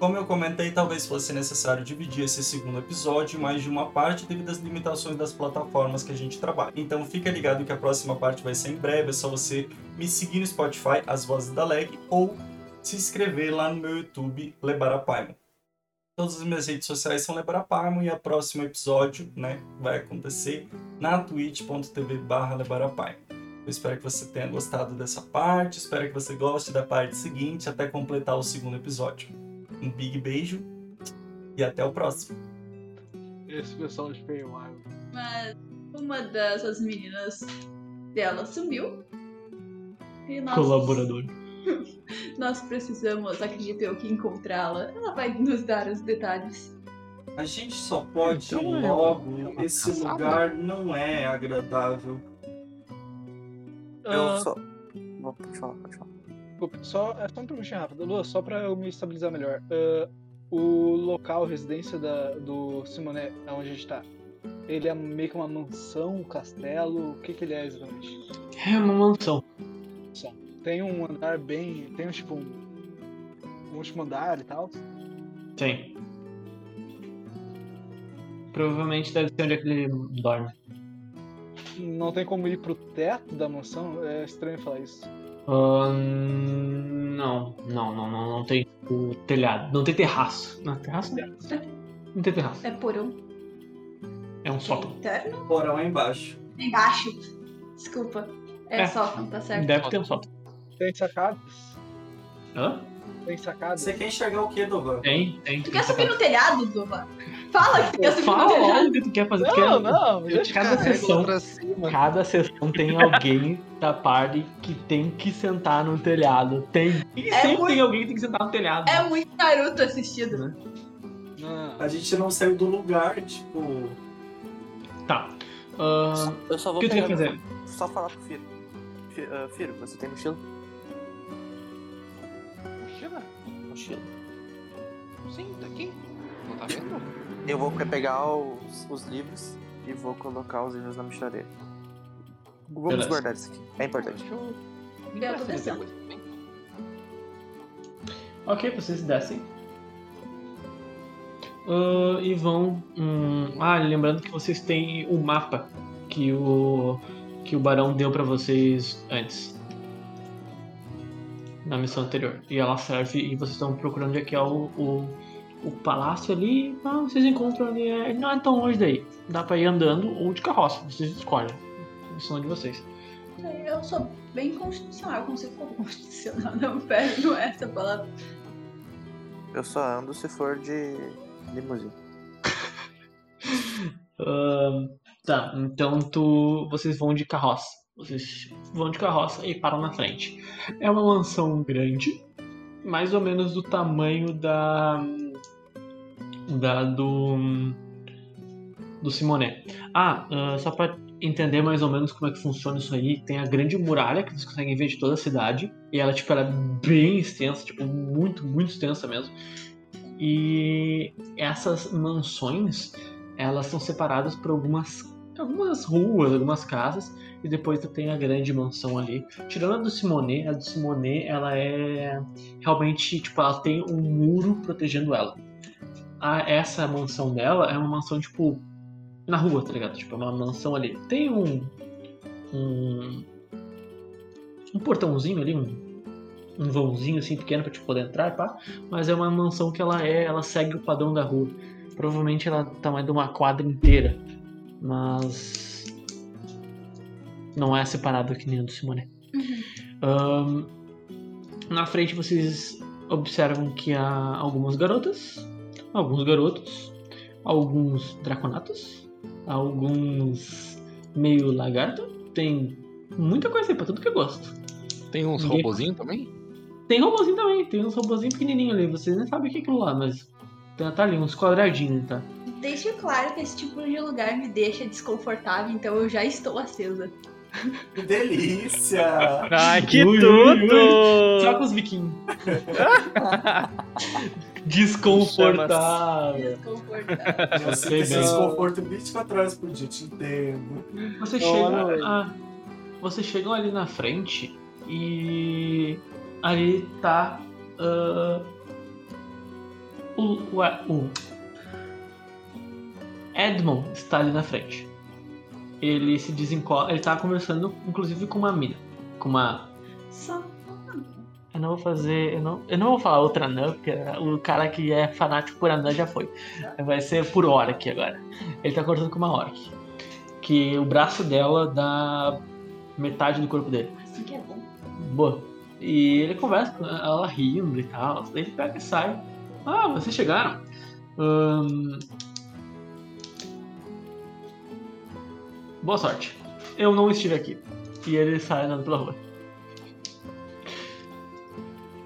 Como eu comentei, talvez fosse necessário dividir esse segundo episódio em mais de uma parte devido às limitações das plataformas que a gente trabalha. Então fica ligado que a próxima parte vai ser em breve, é só você me seguir no Spotify, As Vozes da Leg, ou se inscrever lá no meu YouTube, Lebarapaimon. Todas as minhas redes sociais são Lebarapaimon e o próximo episódio né, vai acontecer na twitch.tv barra Lebarapaimon. Eu espero que você tenha gostado dessa parte, espero que você goste da parte seguinte até completar o segundo episódio. Um big beijo e até o próximo. Esse pessoal de Feywild. Mas uma dessas meninas dela sumiu. E nós, Colaborador. nós precisamos, acredito eu, que encontrá-la. Ela vai nos dar os detalhes. A gente só pode Então ir é logo. uma Esse caçada? lugar não é agradável. Ah, Eu só. Vou, pode falar, pode falar. Desculpa, só, é só uma perguntinha rápida. Lua, só pra eu me estabilizar melhor. Ah, o local, residência da, do Simonet, é onde a gente tá, ele é meio que uma mansão, um castelo? O que que ele é exatamente? É uma mansão. Só. Tem um andar bem... Tem um tipo um... Um último andar e tal? Tem. Provavelmente deve ser onde é que ele dorme. Não tem como ir pro teto da mansão? É estranho falar isso. Ahn, não, não, não, não, não tem o telhado. Não tem terraço. Não, terraço? Não tem terraço. É porão É um sótão. interno? Porão é embaixo. Embaixo. Desculpa. É, É. sótão, tá certo. Deve ter um sótão. Tem sacadas? Hã? Tem sacadas? Você quer enxergar o que, Dovan? Tem, tem. Tu tem quer subir no telhado, Duva? Fala que tu quer Fala telhado. o que tu quer fazer. Não, quer... não, cada sessão, pra cima. cada sessão tem alguém da party que tem que sentar no telhado. Tem. E É sempre muito- tem alguém que tem que sentar no telhado. É muito Naruto assistido. Né? A gente não saiu do lugar, tipo. Tá. Ahn, Eu só o vou que tu quer fazer? Só falar pro Firo. Fi- ah, Firo, você tem mochila? Mochila? Mochila. Sim, tá aqui. Tá vendo? Eu vou pegar os, os livros e vou colocar os livros na dele. Vamos Beleza. guardar isso aqui. É importante. Deixa eu. Eu tô descendo. Ok, vocês descem. Ah, e vão. hum, ah, lembrando que vocês têm o mapa que o que o barão deu pra vocês antes na missão anterior. E ela serve e vocês estão procurando onde é que é o, o, o palácio ali. Ah, vocês encontram ali. É, não é tão longe daí. Dá pra ir andando ou de carroça. Vocês escolhem. Missão de vocês. Eu sou bem constitucional, eu consigo falar constitucional. Não, é essa palavra. Eu só ando se for de limusine. Ahn, tá, então tu, vocês vão de carroça. Vocês vão de carroça e param na frente. É uma mansão grande, mais ou menos do tamanho da. Da do. do Simonet. Ah, ah, só pra entender mais ou menos como é que funciona isso aí, tem a grande muralha que vocês conseguem ver de toda a cidade. E ela, tipo, ela é bem extensa, tipo, muito, muito extensa mesmo. E essas mansões elas são separadas por algumas, algumas ruas, algumas casas, e depois tem a grande mansão ali. Tirando a do Simonet, a do Simonet, ela é realmente, tipo, ela tem um muro protegendo ela. A, essa mansão dela é uma mansão, tipo, na rua, tá ligado? Tipo, é uma mansão ali. Tem um. um. um portãozinho ali, um. um vãozinho assim pequeno pra te poder entrar, pá. Mas é uma mansão que ela é, ela segue o padrão da rua. Provavelmente ela do tamanho de uma quadra inteira. Mas. Não é separado que nem a do Simone. Ahn, na frente vocês observam que há algumas garotas, alguns garotos, alguns draconatos, alguns meio lagarto. Tem muita coisa aí pra tudo que eu gosto. Tem uns Ninguém- robozinhos também? Tem robôzinho também, tem uns robôzinhos pequenininhos ali. Vocês nem sabem o que é aquilo lá, mas tá, tá ali, uns quadradinhos, tá? Deixo claro que esse tipo de lugar me deixa desconfortável, então eu já estou acesa. Que delícia! Ai, que Ui, ui, tudo! Só com os biquinhos. Desconfortável. Desconfortável. Eu sei sinto esse bem. desconforto 24 horas por dia, te entendo. Você chega. aí. Ah, vocês chegam ali na frente e ali tá ah, o, o, o Edmond está ali na frente. Ele se desencola. Ele tá conversando, inclusive, com uma mina. Com uma. Eu não vou fazer. Eu não, eu não vou falar outra Anã, porque o cara que é fanático por Anã já foi. Vai ser por Orc agora. Ele tá conversando com uma Orc. Que o braço dela dá metade do corpo dele. Assim que é bom. Boa. E ele conversa com ela rindo e tal. Daí ele pega e sai. Ah, vocês chegaram. Ahn. Boa sorte. Eu não estive aqui. E ele sai andando pela rua.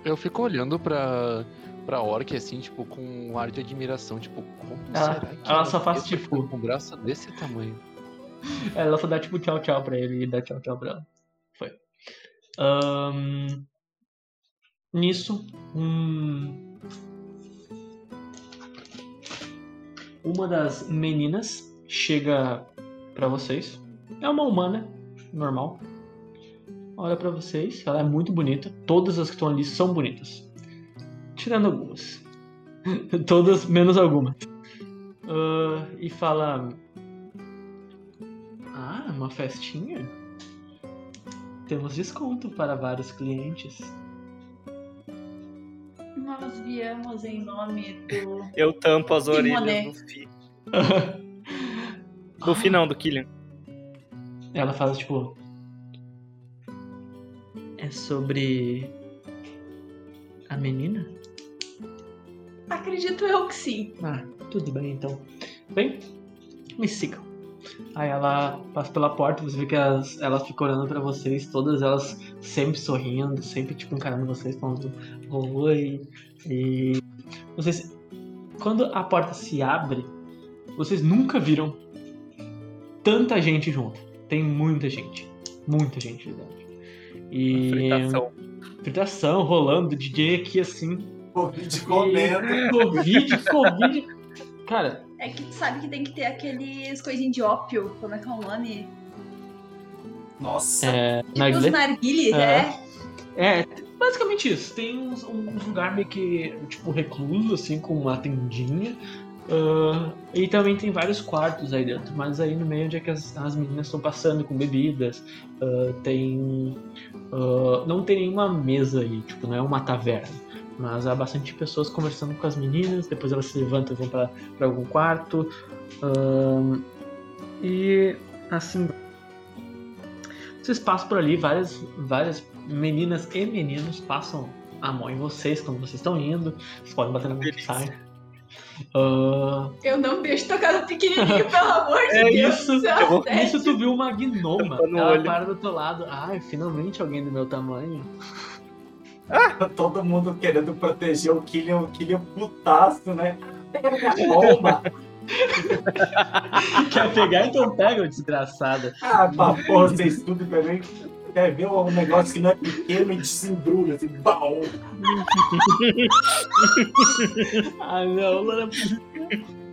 Eu fico olhando pra, pra Orc, assim, tipo, com um ar de admiração. Tipo, como Ela- será que ela só faz, tipo- Com um braço desse tamanho. Ela só dá tipo tchau tchau pra ele e dá tchau tchau pra ela. Foi. Ahn, Nisso, um... uma das meninas chega pra vocês. É uma humana, normal. Olha pra vocês, ela é muito bonita. Todas as que estão ali são bonitas. Tirando algumas. Todas menos algumas. Ah, e fala. Ah, uma festinha? Temos desconto para vários clientes. Nós viemos em nome do. Eu tampo as orelhas do Fi. Do Fi não, do Killian. Ela fala tipo. É sobre. A menina? Acredito eu que sim. Ah, tudo bem então. Bem, me sigam. Aí ela passa pela porta, você vê que elas, elas ficam olhando pra vocês, todas elas sempre sorrindo, sempre tipo encarando vocês, falando oi. E vocês. Quando a porta se abre, vocês nunca viram tanta gente junto. Tem muita gente. Muita gente dentro. E. Fritação. Fritação rolando, DJ aqui assim. Covid comendo. Covid, Covid. Cara, É que tu sabe que tem que ter aqueles coisinhos de ópio. Como é que é o nome? Nossa. é. Tipo os narguile, É. né? É, basicamente isso. Tem uns, uns lugar meio que, tipo, recluso, assim, com uma tendinha. Ah, e também tem vários quartos aí dentro, mas aí no meio onde é que as, as meninas estão passando com bebidas. ah, tem. ah, não tem nenhuma mesa aí, tipo, não é uma taverna. Mas há bastante pessoas conversando com as meninas, depois elas se levantam e vão pra, pra algum quarto. e assim. Vocês passam por ali, várias, várias meninas e meninos passam a mão em vocês quando vocês estão indo. Vocês podem bater na mão que sai. Ah, Eu não deixo tocar no pequenininho, pelo amor de É Deus. isso, céu, eu vou-. Nisso tu viu uma gnoma. Ela olho. para do teu lado. Ai, finalmente alguém do meu tamanho. Todo mundo querendo proteger o Killian, o Killian putaço, né? Bomba! Quer pegar? Então pega, desgraçada. Ah, pra porra, vocês tudo também. Quer ver um negócio que não é pequeno e desembrulha, assim, baú. Ah, não, Lana.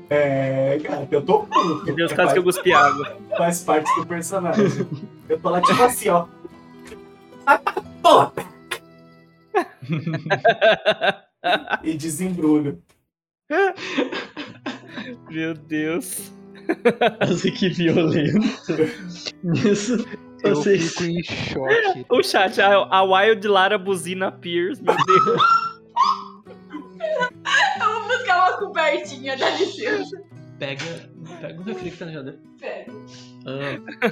É, cara, eu tô puto. Meu Deus, quase que eu cuspi água. Faz parte do personagem. Eu tô lá tipo assim, ó. Porra! e desembrulho. Meu Deus. Nossa, que violento. Nisso, Eu vocês. fico em choque. O chat, a, a Wild Lara buzina Pierce, meu Deus. Eu vou buscar uma cobertinha, dá licença. Pega, pega um refri que tá na geladeira. Pego. Ah,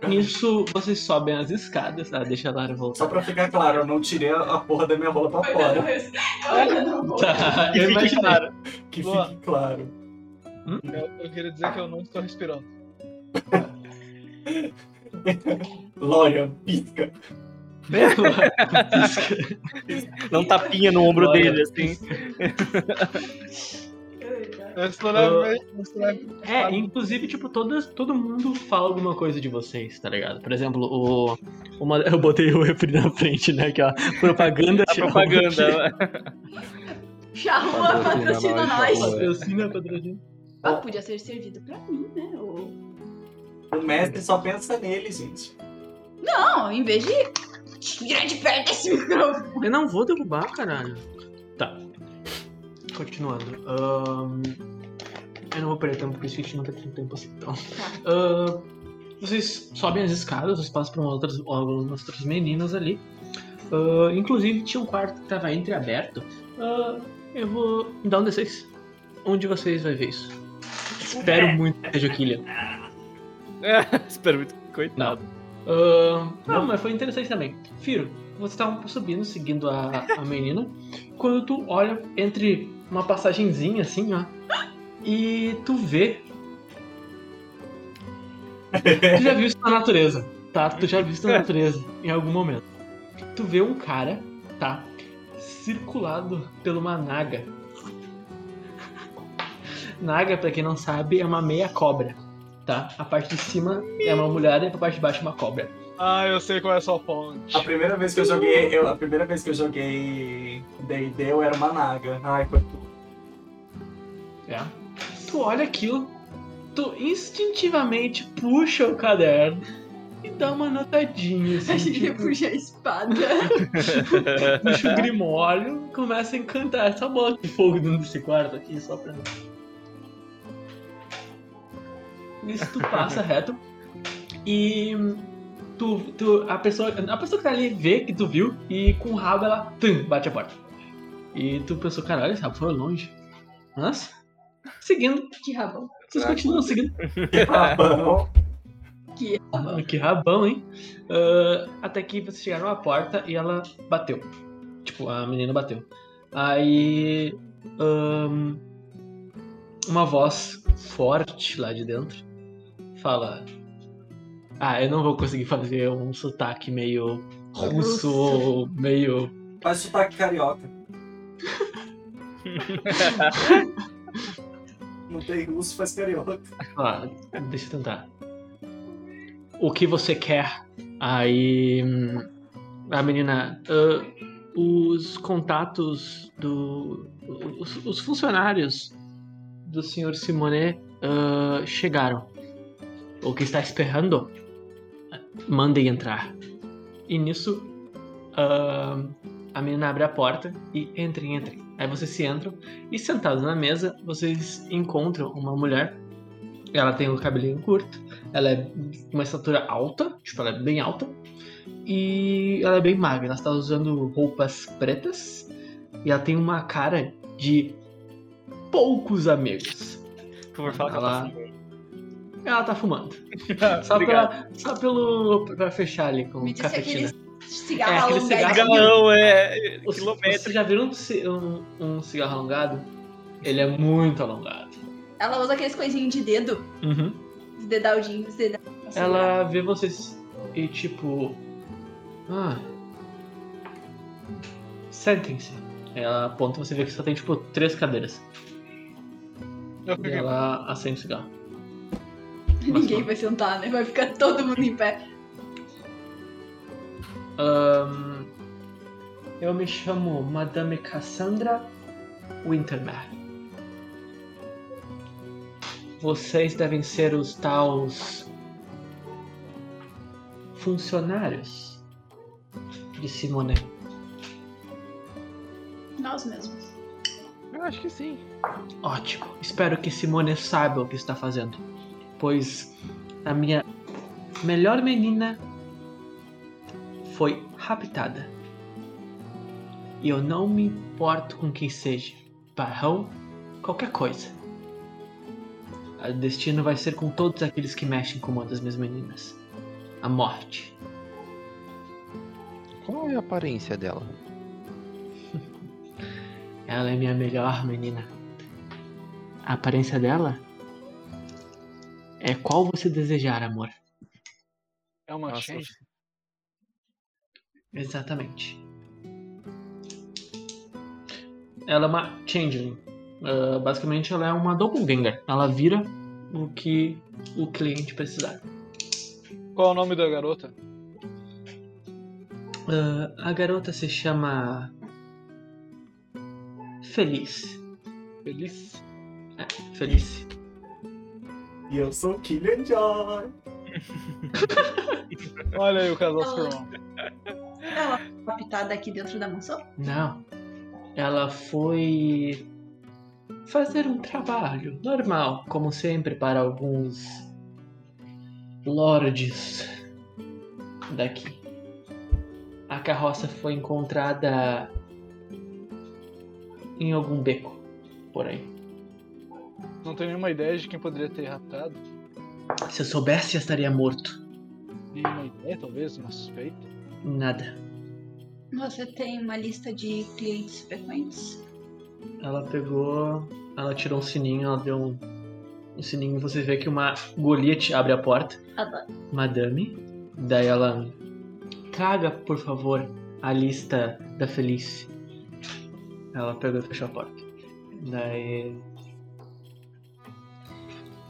tá. Nisso, vocês sobem as escadas. tá? deixa a Lara voltar. Só pra ficar claro, eu não tirei a porra da minha rola pra fora. Eu. Tá, Que eu fique imaginei. claro. Que Boa. fique claro. Eu, eu queria dizer que eu não estou respirando. Lorian, pisca. Dá um tapinha no ombro dele, assim. Leve- É, inclusive, tipo, todas, todo mundo fala alguma coisa de vocês, tá ligado? Por exemplo, o. Uma, eu botei o refri na frente, né? Que é a propaganda. A propaganda. Charrua patrocina nós. Patrocina, patrocina. Ah, podia ser servido pra mim, né? Ou- O mestre só pensa nele, gente. Não, em vez de. Tira de perto desse microfone. Eu não vou derrubar, caralho. Tá. continuando. Ahn, eu não vou perder tempo porque esse feat não tá tendo tempo assim. Então. Ah, vocês sobem as escadas, vocês passam por outras, algumas outras meninas ali. Inclusive tinha um quarto que tava entreaberto. Eu vou. Dá um D6. Onde vocês vai ver isso? Espero muito que seja o Killian. Espero muito. Coitado. Ah, não, mas foi interessante também. Firo, você tava subindo, seguindo a, a menina, quando tu olha entre uma passagenzinha assim, ó, e tu vê. Tu já viu isso na natureza, tá? Tu já viu isso na natureza em algum momento. Tu vê um cara, tá? Circulado por uma naga. Naga, pra quem não sabe, é uma meia cobra, tá? A parte de cima é uma mulher e a parte de baixo é uma cobra. Ah, eu sei qual é a sua fonte. A primeira vez que eu joguei, eu, a primeira vez que eu joguei D&D, eu era uma naga. Ai, foi tudo. É. Tu olha aquilo, tu instintivamente puxa o caderno e dá uma notadinha, assim, Achei que ia tipo, puxar a espada. puxa o grimório e começa a encantar essa bola de fogo dentro desse quarto aqui, só pra... Isso tu passa reto e tu, tu, a, pessoa, a pessoa que tá ali vê que tu viu e com o rabo ela tum, bate a porta. E tu pensou, caralho, esse rabo foi longe. Nossa. Seguindo, Que rabão. vocês continuam seguindo. Ah, bom. Que rabão. Que rabão, hein? Ah, até que vocês chegaram à porta e ela bateu. Tipo, a menina bateu. Aí. ahn, uma voz forte lá de dentro fala: Ah, eu não vou conseguir fazer um sotaque meio russo ou meio. Faz sotaque carioca. Não tem russo, faz carioca. Ah, deixa eu tentar. O que você quer? Aí. A menina. "Ah, os contatos do. Os, os funcionários do senhor Simonet ah, chegaram. O que está esperando? Mandem entrar. E nisso. ah, a menina abre a porta e entrem, entrem. Aí vocês se entram e sentados na mesa, vocês encontram uma mulher. Ela tem o cabelinho curto, ela é uma estatura alta, tipo, ela é bem alta. E ela é bem magra, ela está usando roupas pretas. E ela tem uma cara de poucos amigos. Por favor, fala Ela- ela tá fumando. Só, pela, só pelo. pra fechar ali com Me disse cafetina. aquele cigarro É, aquele cigarro- Cigarrão é Os- quilômetro. Vocês já viram um, um- cigarro alongado? Ele é muito alongado. Ela usa aqueles coisinhos de dedo. Uhum. Os dedaldinhos. Os dedal... Ela vê vocês e tipo. Ah. Sentem-se. Ela aponta e você vê que só tem tipo três cadeiras. Eu E ela acende o cigarro. Ninguém vai sentar, né? Vai ficar todo mundo em pé. Ahn, eu me chamo Madame Cassandra Wintermeer. Vocês devem ser os taus funcionários de Simone. Nós mesmos. Eu acho que sim. Ótimo. Espero que Simone saiba o que está fazendo. Pois a minha melhor menina foi raptada. E eu não me importo com quem seja. Barrão, qualquer coisa. O destino vai ser com todos aqueles que mexem com uma das minhas meninas. A morte. Qual é a aparência dela? Ela é minha melhor menina. A aparência dela é qual você desejar, amor. É uma Nossa, change. Exatamente. Ela é uma changeling. Ah, basicamente, ela é uma doppelganger. Ela vira o que o cliente precisar. Qual é o nome da garota? Ah, a garota se chama Feliz. Feliz. Feliz. E eu sou Killian Joy. Olha aí o casal Ela- Strong. Ela foi aqui dentro da mansão? Não. Ela foi fazer um trabalho normal, como sempre para alguns lords daqui. A carroça foi encontrada em algum beco por aí. Não tenho nenhuma ideia de quem poderia ter raptado. Se eu soubesse, eu estaria morto. Nenhuma ideia, talvez, uma suspeita. Nada. Você tem uma lista de clientes frequentes? Ela pegou, ela tirou um sininho, ela deu um, um sininho. Você vê que uma Goliath abre a porta. Adoro. Madame. Daí ela. Traga, por favor, a lista da Felice. Ela pegou e fechou a porta. Daí.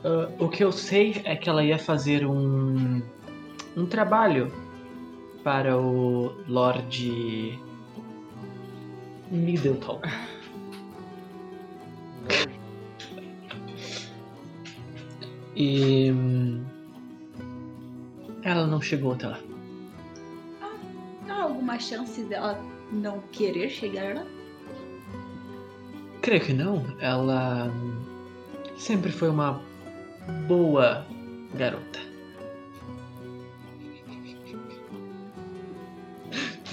Ah, o que eu sei é que ela ia fazer um. um trabalho para o Lord. Middleton. E. hum, Ela não chegou até lá. Há alguma chance dela não querer chegar lá? Creio que não. Ela sempre foi uma boa garota.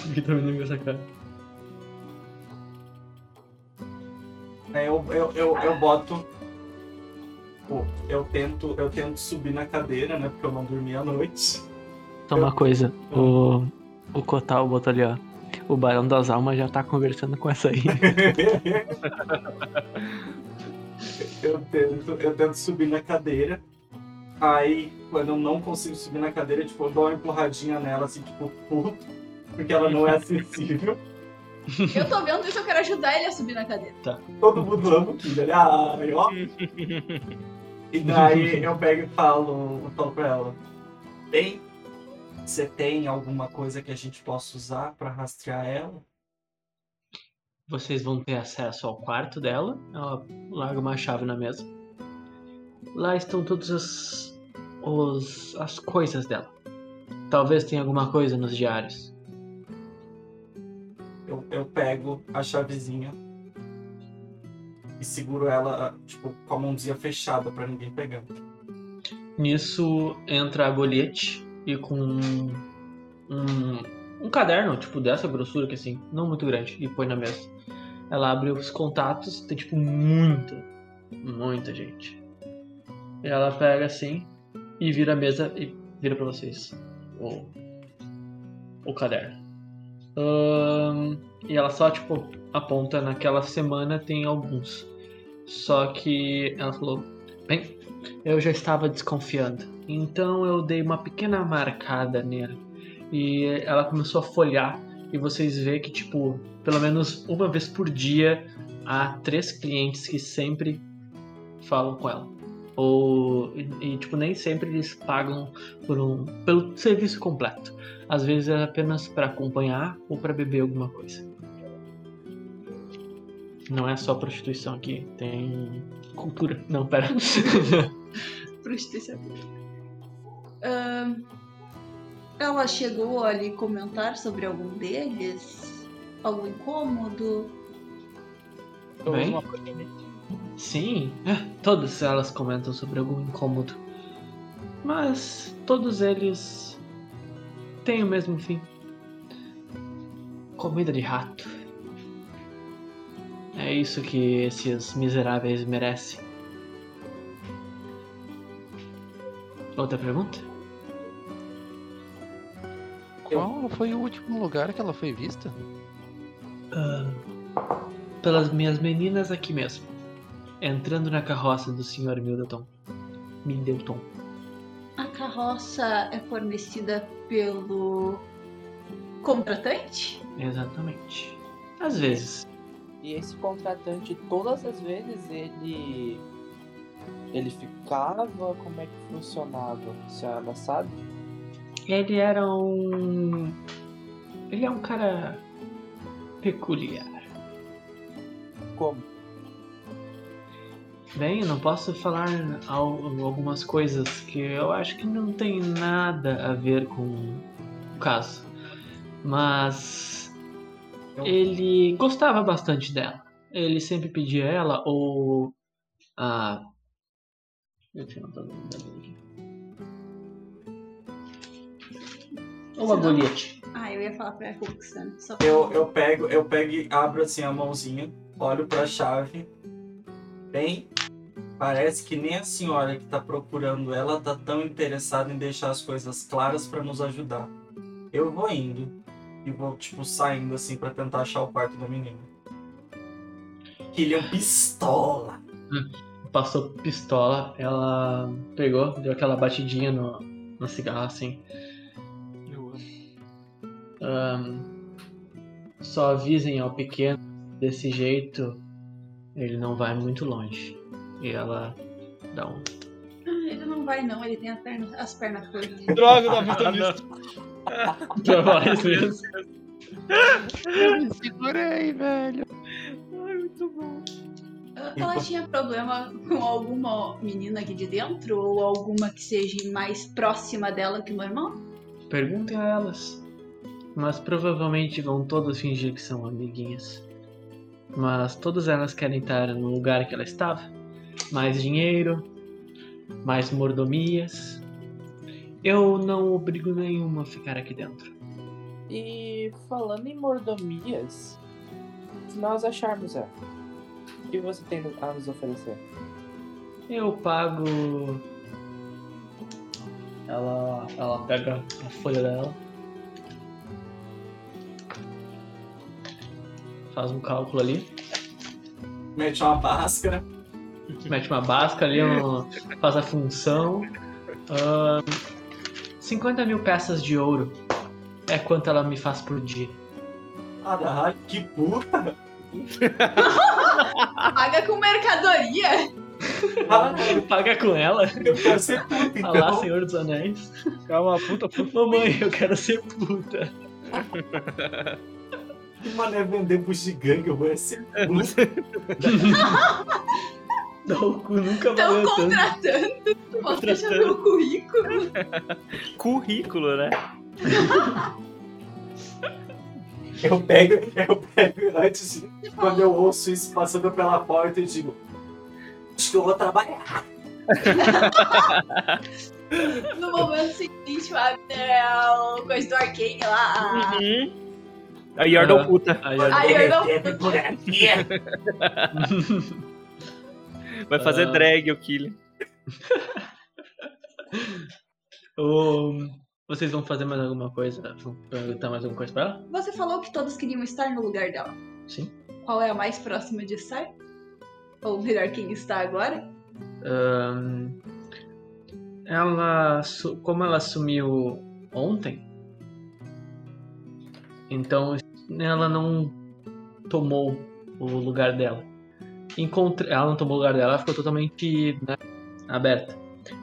Por que tá me com essa cara? Aí eu, eu, eu, eu boto. Pô, eu tento, eu tento subir na cadeira, né? Porque eu não dormi à noite. Só uma coisa, o, o Kotal botou ali, ó. O Barão das Almas já tá conversando com essa aí. eu, tento, eu tento subir na cadeira. Aí, quando eu não consigo subir na cadeira, tipo, eu dou uma empurradinha nela, assim, tipo, puto. Porque ela não é acessível. Eu tô vendo isso, eu quero ajudar ele a subir na cadeira. Todo mundo ama o Kid, ele, ai, ó. E daí eu pego e falo, eu falo pra ela, bem, você tem alguma coisa que a gente possa usar pra rastrear ela? Vocês vão ter acesso ao quarto dela. Ela larga uma chave na mesa. Lá estão todas as, os, as coisas dela. Talvez tenha alguma coisa nos diários. Eu, eu pego a chavezinha e seguro ela, tipo, com a mãozinha fechada pra ninguém pegar. Nisso entra a Goliath e com um, um, um caderno, tipo, dessa grossura que assim, não muito grande, e põe na mesa. Ela abre os contatos, tem tipo muita, muita gente. E ela pega assim e vira a mesa e vira pra vocês o, o caderno. Ahn, e ela só, tipo, aponta naquela semana tem alguns. Só que ela falou, bem, eu já estava desconfiando. Então eu dei uma pequena marcada nele. E ela começou a folhar. E vocês vê que, tipo, pelo menos uma vez por dia há três clientes que sempre falam com ela. Ou, e, e, tipo, nem sempre eles pagam por um, pelo serviço completo. Às vezes é apenas para acompanhar ou para beber alguma coisa. Não é só prostituição aqui, tem cultura. Não, pera. Prostituição. Ahn, ela chegou a lhe comentar sobre algum deles? Algum incômodo? Bem. coisa Sim, é, todas elas comentam sobre algum incômodo. Mas todos eles têm o mesmo fim. Comida de rato. É isso que esses miseráveis merecem. Outra pergunta? Qual foi o último lugar que ela foi vista? Ah, pelas minhas meninas aqui mesmo. Entrando na carroça do Sr. Middleton. Middleton. A carroça é fornecida pelo contratante? Exatamente. Às vezes. E esse contratante, todas as vezes, ele. Ele ficava? Como é que funcionava? A senhora sabe? Ele era um. Ele é um cara peculiar. Como? Bem, eu não posso falar al- algumas coisas que eu acho que não tem nada a ver com o caso. Mas ele gostava bastante dela. ele sempre pedia ela ou a. Eu tinha notado o nome dela aqui. Ou a Você não- Goliath. Ah, eu ia falar pra Roxana. Só Eu, eu pego, eu pego e abro assim a mãozinha, olho pra chave. Bem, parece que nem a senhora que tá procurando ela tá tão interessada em deixar as coisas claras pra nos ajudar. Eu vou indo e vou tipo saindo assim pra tentar achar o quarto da menina. Killian pistola. Passou pistola, ela pegou, deu aquela batidinha no, no cigarro assim. Ahn, só avisem ao pequeno, desse jeito ele não vai muito longe. E ela dá um. Ah, ele não vai não, ele tem a perna- as pernas curtas. Droga, tô Ah, nisso. Pra mais mesmo. Me segurei, velho. Ai, muito bom. Ah, Ela tinha problema com alguma menina aqui de dentro? Ou alguma que seja mais próxima dela que o normal? Perguntem a elas. Mas provavelmente vão todas fingir que são amiguinhas. Mas todas elas querem estar no lugar que ela estava. Mais dinheiro, mais mordomias. Eu não obrigo nenhuma a ficar aqui dentro. E falando em mordomias, se nós acharmos ela, o que você tem a nos oferecer? Eu pago. Ela, ela pega a folha dela. Faz um cálculo ali. Mete uma máscara. Mete uma basca ali, um- faz a função. Ahn, 50 mil peças de ouro é quanto ela me faz por dia. Ah, que puta. Paga com mercadoria! Ah, Paga com ela. eu quero ser puta, então. Senhor dos Anéis. É uma puta puta. Mamãe, eu quero ser puta. Que mané vender bugiganga, eu vou ser puta. Não, o cu nunca Estão valeu tanto. contratando! Já viu o currículo? Currículo, né? Eu pego, eu pego antes de, quando eu ouço isso passando pela porta, eu digo, acho que eu vou trabalhar. No momento seguinte, o Abner é o coisa do Arcane lá. Uhum. A Yordle Ah. puta. Deve por aqui. Vai fazer Ah. drag o Killian. Ô, vocês vão fazer mais alguma coisa? Vão perguntar mais alguma coisa pra ela? Você falou que todos queriam estar no lugar dela. Sim. Qual é a mais próxima de estar? Ou melhor, quem está agora? Ahn, ela, como ela sumiu ontem, então ela não tomou o lugar dela. Encontre... Ela não tomou o lugar dela, ela ficou totalmente né, aberta.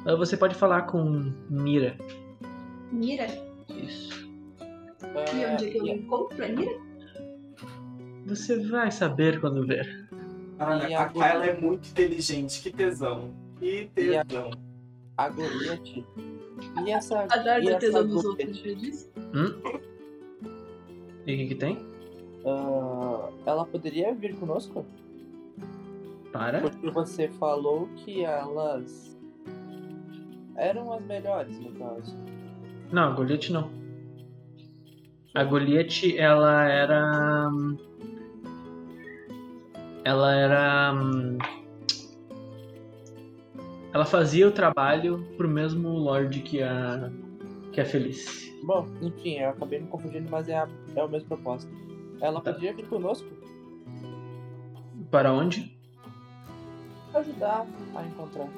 Ah, Você pode falar com Mira. Mira? Isso. E onde é que eu e- encontro a Mira? Você vai saber quando ver. E a a Kyla é muito inteligente, que tesão. Que E a- tesão. a Goliath. E essa. Adoro e ter essa tesão dos outros, já disse. Hum? E o que, que tem? Ah, ela poderia vir conosco? Para. Porque você falou que elas eram as melhores, no caso. Não, a Goliath não. A Goliath, ela era. hum, Ela era. hum, Ela fazia o trabalho pro mesmo Lorde que a. que a Felice. Bom, enfim, eu acabei me confundindo, mas é, a, é o mesmo propósito. Ela Tá. poderia vir conosco Para onde? ajudar a encontrar.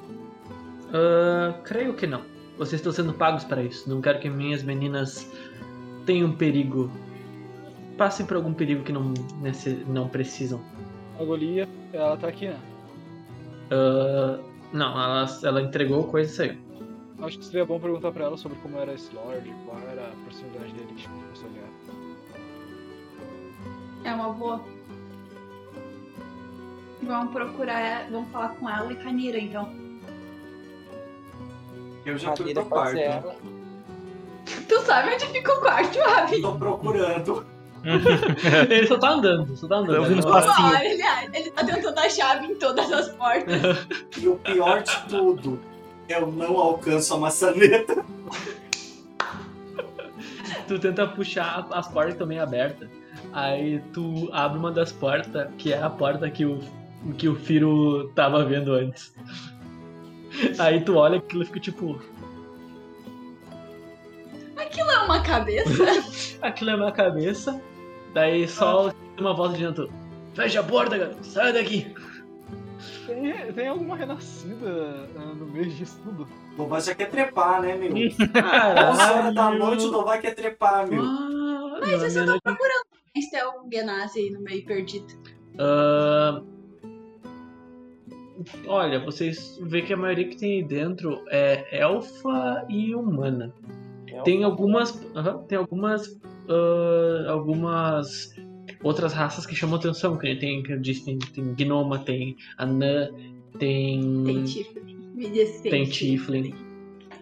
Ah, creio que não. Vocês estão sendo pagos para isso. Não quero que minhas meninas tenham perigo. Passem por algum perigo que não, nesse- não precisam. A Golia, ela tá aqui, né? Ah, não, ela, ela entregou coisa e saiu. Acho que seria bom perguntar pra ela sobre como era esse Lorde, qual era a proximidade dele que tipo pessoa ele era. É uma boa. Vamos procurar, vamos falar com ela e com a Nira, então. Eu já tô no quarto. ela. Tu sabe onde fica o quarto, Abby? Tô procurando. Ele só tá andando, só tá andando. Passinho. Ó, ele, ele tá tentando a chave em todas as portas. E o pior de tudo, eu não alcanço a maçaneta. tu tenta puxar as portas que estão meio abertas. Aí tu abre uma das portas, que é a porta que o, que o Firo tava vendo antes. Aí tu olha aquilo e fica tipo, Aquilo é uma cabeça? aquilo é minha cabeça. Daí só uma voz de dentro. Fecha a porta, cara. Sai daqui. Tem, tem alguma renascida ah, no meio disso tudo? O Dovar já quer trepar, né, meu? 11 Caralho. horas da noite o Dovar quer trepar, meu. Ah, Mas eu só tô procurando. Esse é um Genasi aí no meio perdido. Ah, olha, vocês vê que a maioria que tem aí dentro é elfa e humana. Tem algumas, tem algumas, ah, algumas outras raças que chamam atenção. Que tem, que eu disse, tem, tem gnoma, tem anã, tem Tem Tiflin. Me diz se tem Tiflin.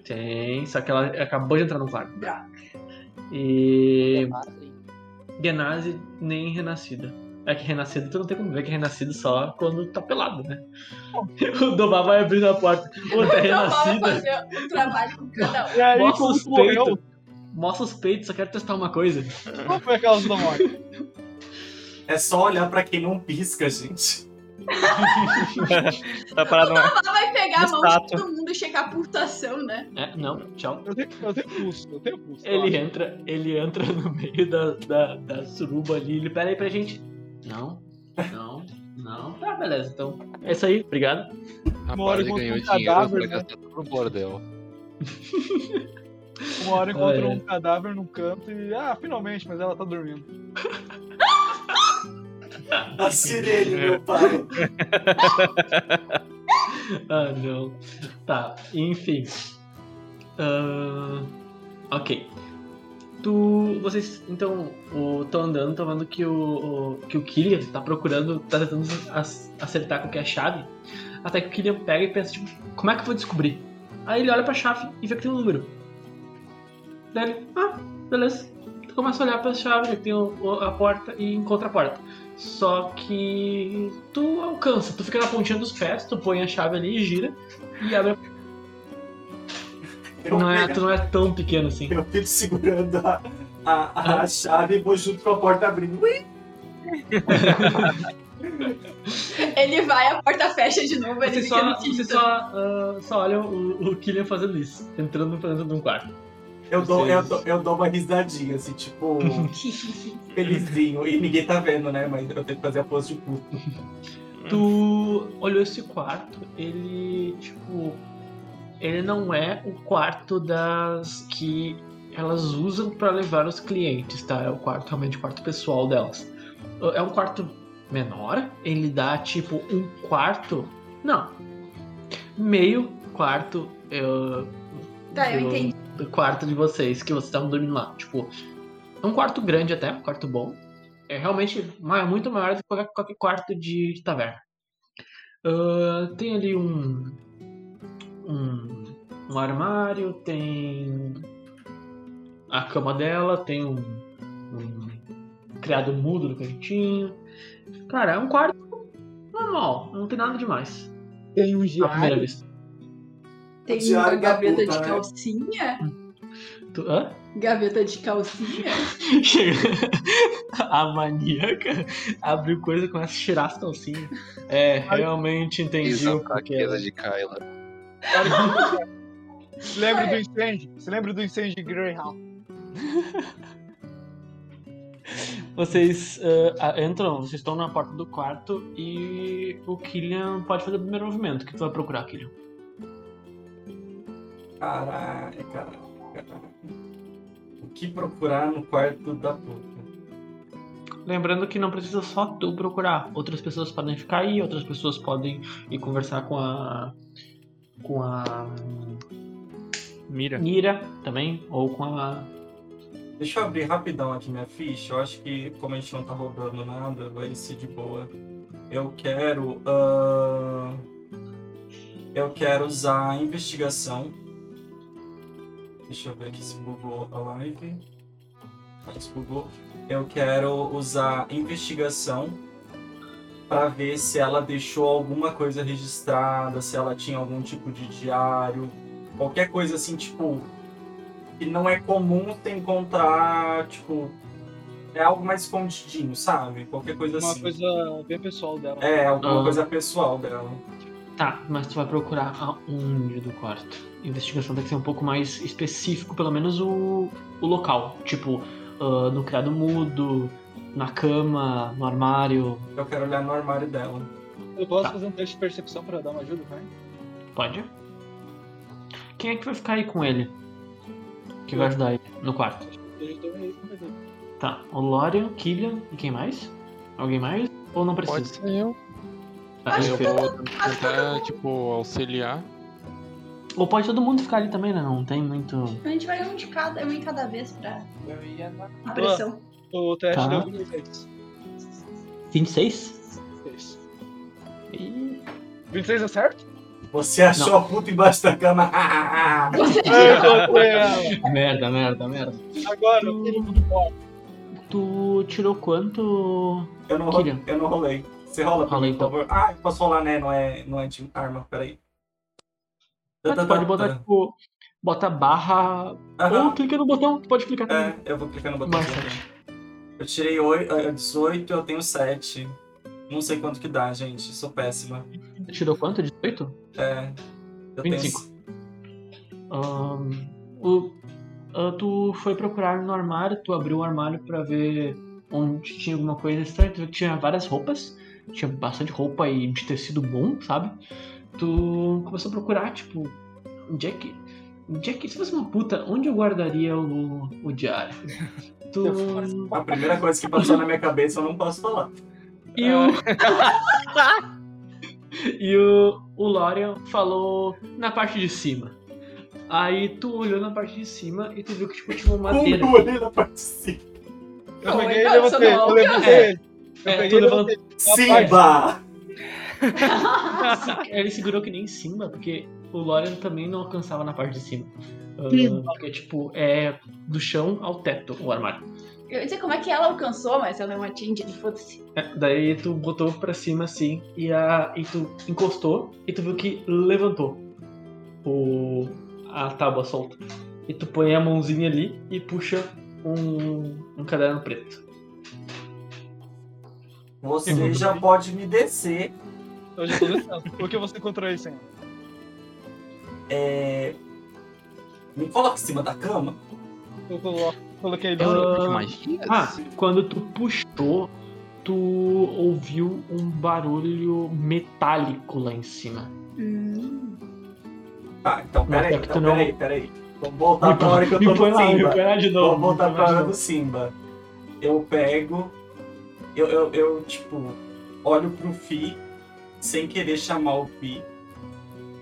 tem, só que ela acabou de entrar no quarto. Droga. E Genasi nem renascida. É que renascido tu não tem como ver que é renascido só quando tá pelado, né? O Dobar vai abrindo a porta. Outra é Então vamos renascida. fazer um trabalho com cada um. E aí, como tu morreu, suspeito. Mó suspeito, só quero testar uma coisa. qual foi aquelas da morte? É só olhar pra quem não pisca, gente. Tá parado uma... Ela vai pegar a mão de todo mundo e checar a pulsação, né? É, não, tchau. Eu tenho, eu tenho pulso, eu tenho pulso. Ele entra, ele entra no meio da, da, da suruba ali, ele pera aí pra gente. Não, não, não. Tá, beleza, então. É isso aí, obrigado. Rapaz, hora ele ganhou um dinheiro cadáver, pra né? gastar tudo no bordel. Uma hora encontrou Ah, é. um cadáver num canto e. Ah, finalmente, mas ela tá dormindo. A sirene, meu pai. Ah, não. Tá, enfim. Ah, ok. Tu. Vocês. Então, estão andando, estão vendo que o, que o Killian tá procurando, tá tentando ac- acertar qualquer chave. Até que o Killian pega e pensa, tipo, como é que eu vou descobrir? Aí ele olha pra chave e vê que tem um número. Daí ele, ah, beleza. Tu começa a olhar pra chave, tem a porta e encontra a porta. Só que tu alcança, tu fica na pontinha dos pés, tu põe a chave ali e gira e abre. a- Não é, tu não é tão pequeno assim. eu fico segurando a, a, a chave e vou junto com a porta abrindo. Ui! Ele vai, a porta fecha de novo, ele Você fica só, no você só, ah, só olha o, o Killian fazendo isso, entrando pra dentro de um quarto. Eu dou, eu, dou, eu dou uma risadinha, assim, tipo, felizinho. E ninguém tá vendo, né? Mas eu tenho que fazer a pose de puto. Tu olhou esse quarto, ele, tipo, ele não é o quarto das que elas usam pra levar os clientes, tá? É o quarto, realmente, o quarto pessoal delas. É um quarto menor, ele dá, tipo, um quarto, não, meio quarto eh, Tá, eu do- entendi. Do quarto de vocês, que vocês estavam dormindo lá. Tipo, é um quarto grande até, um quarto bom. É realmente ma- muito maior do que qualquer, qualquer quarto de, de taverna. Ah, tem ali um, um. um armário, tem. a cama dela, tem um. um criado mudo no cantinho. Cara, é um quarto normal, não tem nada demais. Tem um À primeira diário. vista. Tem uma gaveta puta, de né? calcinha. Tu, hã? Gaveta de calcinha. A maníaca abriu coisa e começa a cheirar as calcinhas. É, realmente entendi Isso, o a porquê. fraqueza de Kyla. Se lembra do incêndio? Se lembra do incêndio de Greyhound? Vocês ah, entram, vocês estão na porta do quarto e o Killian pode fazer o primeiro movimento. O que tu vai procurar, Killian? Caralho, caralho, caralho. O que procurar no quarto da puta? Lembrando que não precisa só tu procurar. Outras pessoas podem ficar aí, outras pessoas podem ir conversar com a. com a. Mira. Nira também, ou com a. Deixa eu abrir rapidão aqui minha ficha. Eu acho que, como a gente não tá roubando nada, vai ser de boa. Eu quero. ah, Eu quero usar a investigação. Deixa eu ver aqui se bugou a live. Nossa, bugou. Eu quero usar investigação pra ver se ela deixou alguma coisa registrada, se ela tinha algum tipo de diário, qualquer coisa assim, tipo, que não é comum você encontrar, tipo, é algo mais escondidinho, sabe? Qualquer coisa Uma assim. coisa bem pessoal dela. É, alguma Ah. coisa pessoal dela. Tá, mas tu vai procurar aonde do quarto? Investigação tem que ser um pouco mais específico, pelo menos o, o local. Tipo, ah, no criado mudo, na cama, no armário. Eu quero olhar no armário dela. Eu posso Tá. fazer um teste de percepção pra dar uma ajuda, vai? Pode? Quem é que vai ficar aí com ele? Que vai ajudar ele no quarto? Tá, o Lorian, Killian e quem mais? Alguém mais? Ou não precisa? Pode ser eu. Tá, Eu vou tentar, tipo, auxiliar. Ou pode todo mundo ficar ali também, né? Não tem muito. A gente vai um de cada, um em cada vez pra Eu ia na. a pressão. O teste Tá. deu 26. 26? 26. Ih, 26 é certo? Você achou a puta embaixo da cama? Você merda, merda, merda. Agora, bom. Tu tirou quanto. eu, não ro- Killian. eu não rolei. Você rola pra Rola mim, por então. favor. Ah, posso rolar, né? Não é, não é de arma, peraí. Ah, tu pode botar, tipo. Bota barra. Ou Aham, clica no botão, pode clicar também. é, eu vou clicar no botão. Mais aqui. sete. Eu tirei 8, eh, 18, eu tenho 7. Não sei quanto que dá, gente. Sou péssima. Tirou quanto? 18? É. Eu 25. tenho. Ahn, o, ah, tu foi procurar no armário, tu abriu o armário pra ver onde tinha alguma coisa estranha, tu viu que tinha várias roupas, tinha bastante roupa e de tecido bom, sabe? Tu começou a procurar, tipo, onde é que. Onde é que. Se fosse uma puta, onde eu guardaria o, o diário? Tu. A primeira coisa que passou na minha cabeça eu não posso falar. E o. e o, o Lorian falou na parte de cima. Aí tu olhou na parte de cima e tu viu que tipo, tinha uma madeira. Eu olhei na parte de cima? Eu peguei e então, levantei. Eu levantei é. ele. Eu É, peguei e levantou. levantei. Simba! Ele segurou que nem em cima, porque o Lorian também não alcançava na parte de cima. Ah, Sim. porque, tipo, é do chão ao teto o armário. Eu ia dizer como é que ela alcançou, mas ela é uma change, foda-se. É, daí tu botou pra cima assim, e, a, e tu encostou, e tu viu que levantou o, a tábua solta. E tu põe a mãozinha ali e puxa um, um caderno preto. Você já pode me descer. Eu já tô descendo. Por que você encontrou isso, hein? É... Me coloca em cima da cama. Eu colo- coloquei ele. Ah, magia? Ah, quando tu puxou, tu ouviu um barulho metálico lá em cima. Hum. Tá, então peraí, é então, não- peraí, peraí. Vamos voltar pra hora que eu tô no lá, Simba. põe lá de novo. Vamos voltar pra hora do Simba. Eu pego. Eu, eu, eu, tipo, olho pro Fi sem querer chamar o Fi.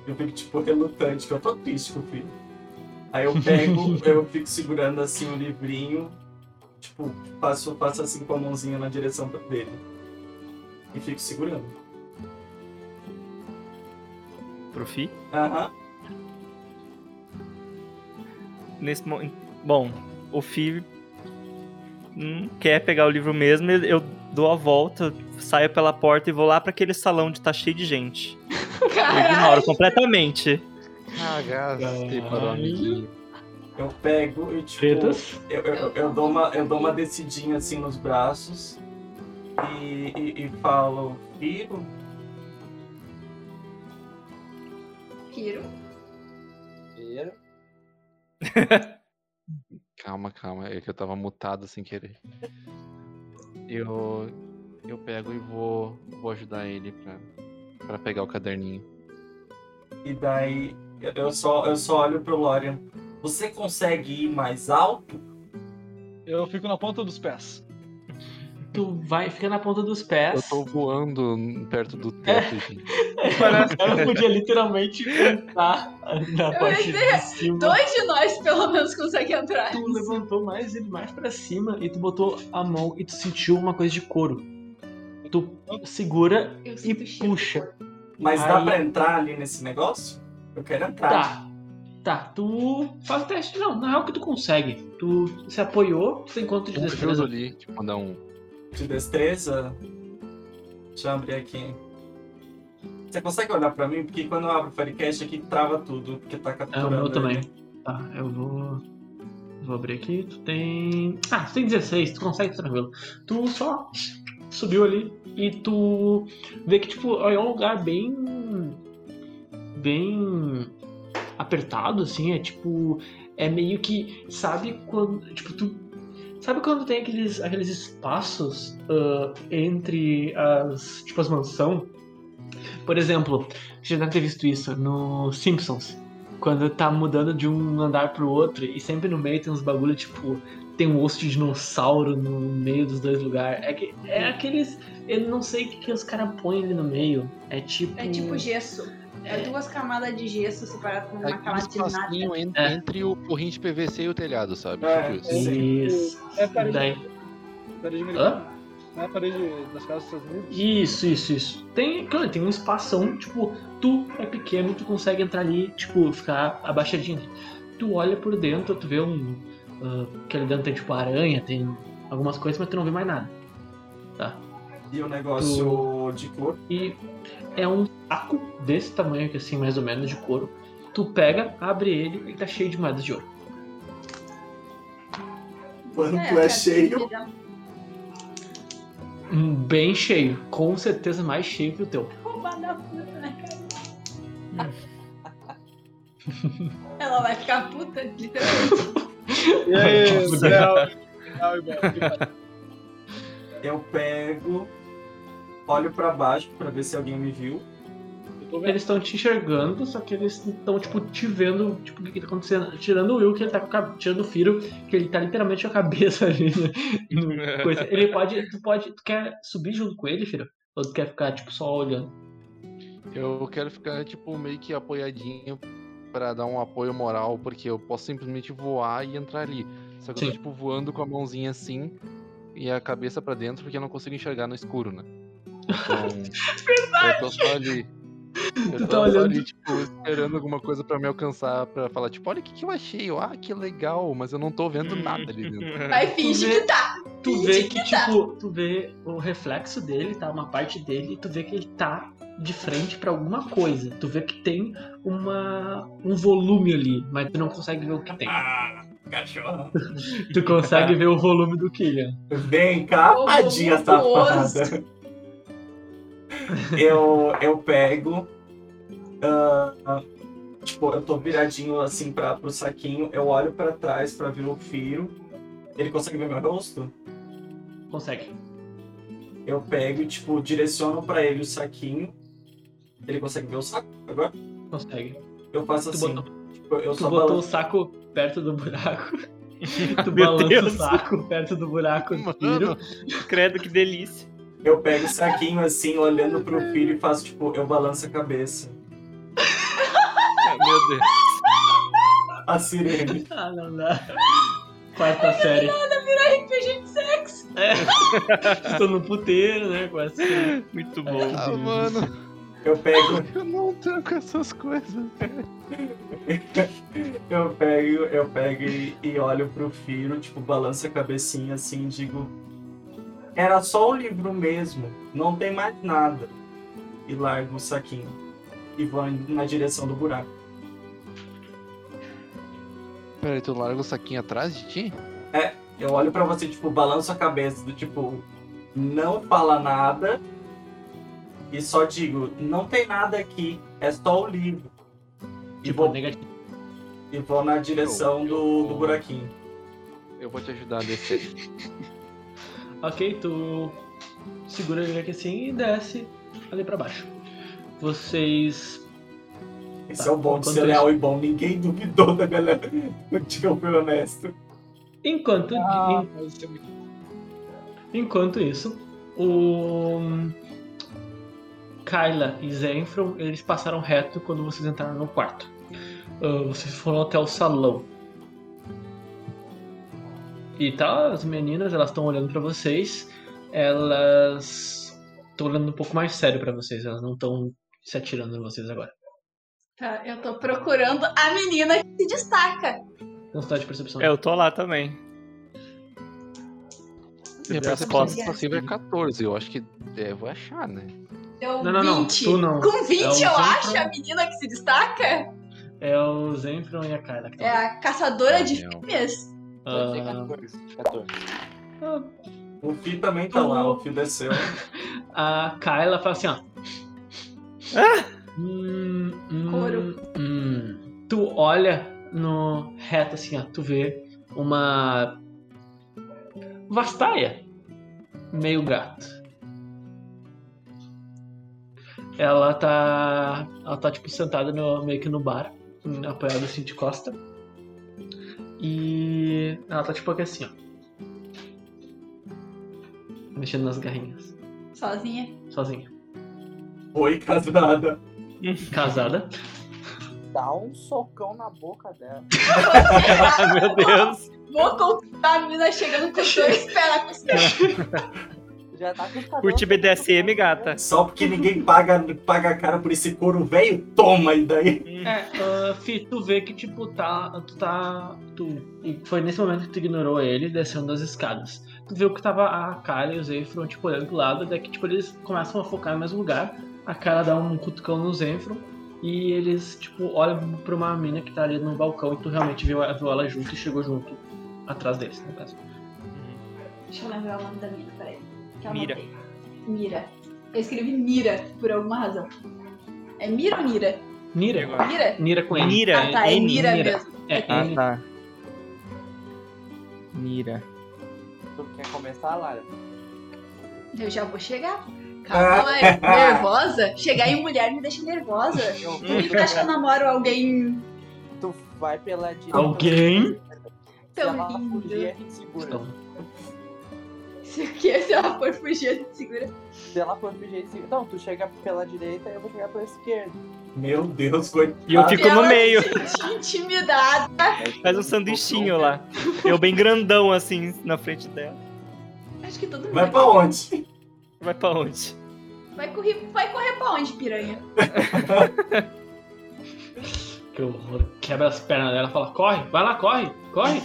Eu fico, tipo, relutante, que eu tô triste com o Fi. Aí eu pego, eu fico segurando assim o livrinho, tipo, passo, passo assim com a mãozinha na direção dele. E fico segurando. Pro Fi. Aham. Nesse momento. Bom, o Fi hum, quer pegar o livro mesmo, eu dou a volta, saio pela porta e vou lá pra aquele salão onde tá cheio de gente. Eu ignoro Caralho! completamente. Cagaste para Caralho. amiguinho. Eu pego e, tipo. Eu, eu, eu dou uma, eu dou uma descidinha assim nos braços e, e, e falo, Firo, Kiro. Primeiro. Calma, calma. É que eu tava mutado sem querer. Eu. Eu pego e vou, vou ajudar ele pra, pra pegar o caderninho. e daí eu- eu só, eu só olho pro Lorian. Você consegue ir mais alto? Eu fico na ponta dos pés. Tu vai, fica na ponta dos Eu pés. tô voando perto do teto, gente. Parece cara podia literalmente entrar na Eu parte de cima. Dois de nós, pelo menos, conseguem entrar. Tu levantou mais ele mais pra cima e tu botou a mão e tu sentiu uma coisa de couro. Tu segura Eu e puxa. Mas dá Aí- pra entrar ali nesse negócio? Eu quero entrar. Tá. Tá, tu faz o teste. Não, não é o que tu consegue. Tu se apoiou, tu tem quanto de destreza? ali, tipo, mandar um. De destreza. Deixa eu abrir aqui. Você consegue olhar pra mim? Porque quando eu abro o Firecast aqui trava tudo, porque tá É o capturando. meu ele. também. Tá, eu vou. Vou abrir aqui. Tu tem. Ah, tu tem 16, tu consegue tranquilo. Tu só subiu ali e tu vê que, tipo, é um lugar bem. bem apertado, assim. É tipo. É meio que. Sabe quando. Tipo, tu. Sabe quando tem aqueles, aqueles espaços ah, entre as. Tipo, as mansão? Por exemplo, você já deve ter visto isso no Simpsons quando tá mudando de um andar pro outro e sempre no meio tem uns bagulho tipo tem um osso de dinossauro no meio dos dois lugares. É, que, é aqueles. Eu não sei o que, que os caras põem ali no meio. É tipo. É tipo gesso. É duas camadas de gesso separadas por uma É camada de nada. espacinho en- É. entre o forrinho de PVC e o telhado, sabe? É, Tipo isso. Isso. É parede, Daí- parede americana. Não é a parede das casas dos Estados Unidos? Isso, isso, isso. Tem, claro, tem um espação, tipo, tu é pequeno, tu consegue entrar ali, tipo, ficar abaixadinho. Tu olha por dentro, tu vê um. ah, que ali dentro tem tipo aranha, tem algumas coisas, mas tu não vê mais nada. Tá. E o negócio de cor. E é um saco desse tamanho aqui, assim, mais ou menos, de couro. Tu pega, abre ele e tá cheio de moedas de ouro. Quanto é, cara, cheio. Bem cheio. Com certeza mais cheio que o teu. Roubar da puta, né, cara? Ela vai ficar puta, literalmente. E aí, Léo? Eu pego, olho pra baixo pra ver se alguém me viu. Eu. Eles estão te enxergando, só que eles estão, tipo, te vendo, tipo, o que, que tá acontecendo. Tirando o Will, que ele tá com a Tirando o Firo, que ele tá literalmente com a cabeça ali. né, no coisa. Ele pode. Tu pode. Tu quer subir junto com ele, Firo? Ou tu quer ficar, tipo, só olhando? Eu quero ficar, tipo, meio que apoiadinho pra dar um apoio moral, porque eu posso simplesmente voar e entrar ali. Só que eu Sim. tô, tipo, voando com a mãozinha assim e a cabeça pra dentro, porque eu não consigo enxergar no escuro, né? Então, eu tô só ali. Eu Tu tá olhando. ali, tipo, esperando alguma coisa pra me alcançar, pra falar, tipo, olha o que, que eu achei, eu, ah, que legal, mas eu não tô vendo nada ali dentro. Vai fingir vê- que tá. Tu Finge vê que que, tá. tipo, tu vê o reflexo dele, tá? Uma parte dele, e tu vê que ele tá de frente pra alguma coisa. Tu vê que tem uma um volume ali, mas tu não consegue ver o que tem. Ah, cachorro. Tu consegue ver o volume do Killian. Vem cá, voluptuoso. safada. Eu, eu pego. ah, tipo, eu tô viradinho assim pra, pro saquinho. Eu olho pra trás pra ver o Firo. Ele consegue ver meu rosto? Consegue. Eu pego e, tipo, direciono pra ele o saquinho. Ele consegue ver o saco agora? Consegue. Eu faço Tu assim. botou, Tipo, eu tu só botou o saco perto do buraco. tu balança Deus. o saco perto do buraco do Firo. Credo, que delícia. Eu pego o saquinho assim, olhando pro filho e faço, tipo, eu balanço a cabeça. Ah, meu Deus. A sirene. Ah, não dá. Quarta série. RPG de sexo. É. Estou no puteiro, né? Com essa... Muito bom. ah, mano, Eu pego, eu não tranco essas coisas. eu pego, eu pego e, e olho pro Firo, tipo, balanço a cabecinha assim e digo. Era só o livro mesmo, não tem mais nada. E largo o saquinho. E vou na direção do buraco. Peraí, tu larga o saquinho atrás de ti? Eu olho pra você, tipo, balanço a cabeça do tipo, não fala nada. E só digo, não tem nada aqui, é só o livro. E Tipo, vou, negativo. e vou na direção Eu- eu do, do buraquinho. Eu vou te ajudar a descer. Ok, tu segura ele aqui assim e desce ali pra baixo. Vocês. Esse Tá, é o bom de ser isso- leal e bom. Ninguém duvidou da galera. Eu fui honesto. Enquanto, Ah, é enquanto isso, o. Kyla e Zenfron, eles passaram reto quando vocês entraram no quarto. Ah, vocês foram até o salão. E tá, as meninas, elas estão olhando pra vocês. Elas estão olhando um pouco mais sério pra vocês. Elas não estão se atirando em vocês agora. Tá, eu tô procurando a menina que se destaca. Não está de percepção. É, eu tô lá também. Minha percepção passiva é 14, eu acho que é, eu vou achar, né? Deu Não, não, não. 20. Tu não. Com 20 É eu Zenfron. acho a menina que se destaca. É o Zenfron e a Kyla. que É a caçadora de Daniel. fêmeas. Pode ser Ah, 14. 14. O Fih também tá lá, o Fih desceu. a Kyla fala assim, ó. Hum, hum, Couro. hum. Tu olha no reto assim, ó. Tu vê uma vastaia, meio gato. Ela tá, ela tá tipo sentada no, meio que no bar, hum, apoiada assim de costa. E ela tá tipo aqui assim, ó. Mexendo nas garrinhas, Sozinha. sozinha. Oi, casada. Casada. Dá um socão na boca dela. Meu Deus. Vou contar a menina chegando com dois pés na costela. Já tá com Curte BDSM, gata? Só porque ninguém paga, paga a cara por esse couro velho, toma e daí. É, uh, Fi, tu vê que, tipo, tá. Tu tá. Tu, e foi nesse momento que tu ignorou ele descendo as escadas. Tu viu que tava a Kyla e o Zenfron, tipo, olhando pro lado, daí que, tipo, eles começam a focar no mesmo lugar. A Kyla dá um cutucão no Zenfron. E eles, tipo, olham pra uma mina que tá ali no balcão e tu realmente viu, viu ela junto e chegou junto atrás deles, no caso. Deixa eu lembrar o nome da mina. Que eu Mira. anotei. Mira. Eu escrevi Mira por alguma razão. É Mira ou Nira? Nira. Mira? Nira com N. Mira. Ah, tá, é N, Mira Mira. mesmo. É, Ah, tá. Mira. Tu quer começar, Lara? Eu já vou chegar. Calma, é nervosa? Chegar em mulher me deixa nervosa. Eu Por que tu acha que eu namoro alguém Tu vai pela direita. Alguém? Tão lindo? fugir, a gente segura. Então. Se o que? Se ela for fugir, a gente segura. Se ela for fugir, a gente segura. Não, tu chega pela direita e eu vou chegar pela esquerda. Meu Deus, coitado. E eu fico no meio. se intimidada. Faz um sanduichinho lá. Eu bem grandão assim na frente dela. Acho que todo mundo Vai pra onde? Vai pra onde? Vai correr, vai correr pra onde, piranha? Que horror. Quebra as pernas dela e fala: corre, vai lá, corre, corre.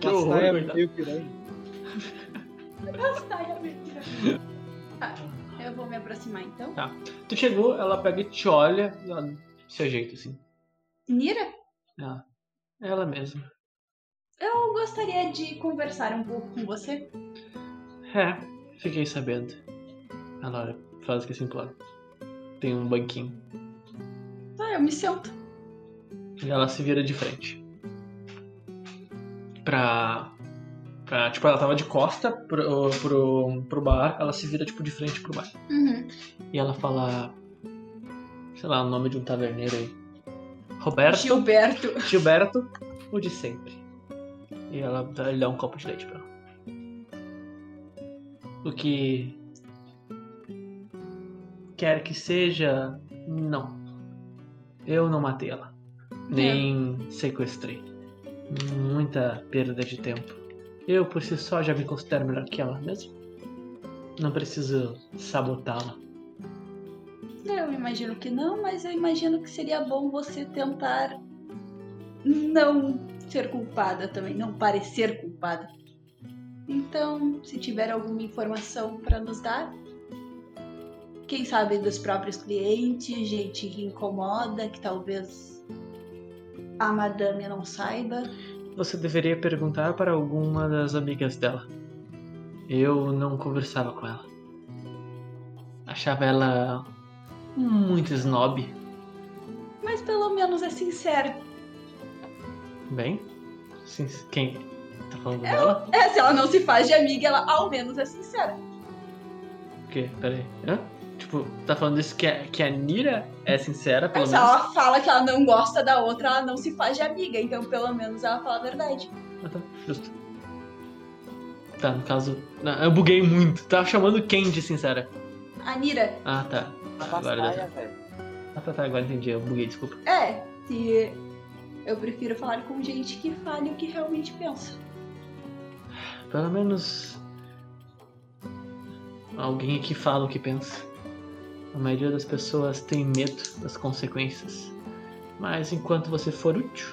que horror, meio piranha. Sai. Tá, eu vou me aproximar então. Tu chegou, ela pega e te olha e ela se ajeita assim. Nira, Ela, ela mesma. eu gostaria de conversar um pouco com você. É, fiquei sabendo. Ela olha, faz que assim pro lado. Tem um banquinho. Tá, eu me sento. E ela se vira de frente. Pra. Pra tipo, ela tava de costa pro, pro, pro bar, ela se vira tipo de frente pro bar. Uhum. E ela fala. Sei lá, o nome de um taverneiro aí. Roberto. Gilberto. Gilberto, o de sempre. E ela dá, ele dá um copo de leite pra ela. O que quer que seja, não. Eu não matei ela. Nem sequestrei. Muita perda de tempo. Eu por si só já me considero melhor que ela mesmo. Não preciso sabotá-la. Eu imagino que não, mas eu imagino que seria bom você tentar não ser culpada também, não parecer culpada. Então, se tiver alguma informação para nos dar, quem sabe dos próprios clientes, gente que incomoda, que talvez a madame não saiba. Você deveria perguntar para alguma das amigas dela. Eu não conversava com ela. Achava ela muito snob. Mas pelo menos é sincero. Bem? Sim, quem? Tá falando dela? É, se ela não se faz de amiga, ela ao menos é sincera. O quê? Peraí. Hã? Tipo, tá falando isso que a, que a Nira é sincera, pelo se menos? ela fala que ela não gosta da outra, ela não se faz de amiga. Então, pelo menos, ela fala a verdade. Ah, tá, justo. Tá, no caso. Não, eu buguei muito. Tava chamando quem de sincera? A Nira, Ah, tá. A Agora. Ah, tá, tá, agora entendi. Eu buguei, desculpa. é, se eu prefiro falar com gente que fale o que realmente pensa. Pelo menos. Alguém aqui fala o que pensa. A maioria das pessoas tem medo das consequências. Mas enquanto você for útil,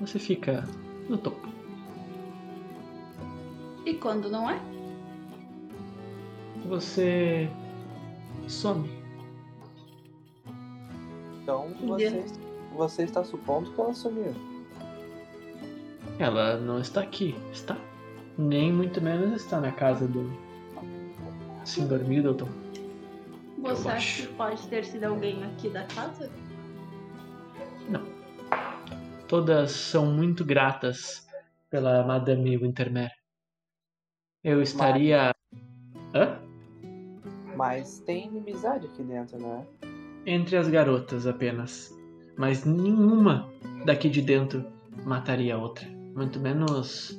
você fica no topo. E quando não é? Você some. Então você, você está supondo que ela sumiu. Ela não está aqui, está? Nem muito menos está na casa do Sr. Middleton. Você Eu acha acho. que pode ter sido alguém aqui da casa? Todas são muito gratas pela Madame Wintermere. Eu estaria. Hã? Mas tem inimizade aqui dentro, né? Entre as garotas apenas. Mas nenhuma daqui de dentro mataria a outra. Muito menos.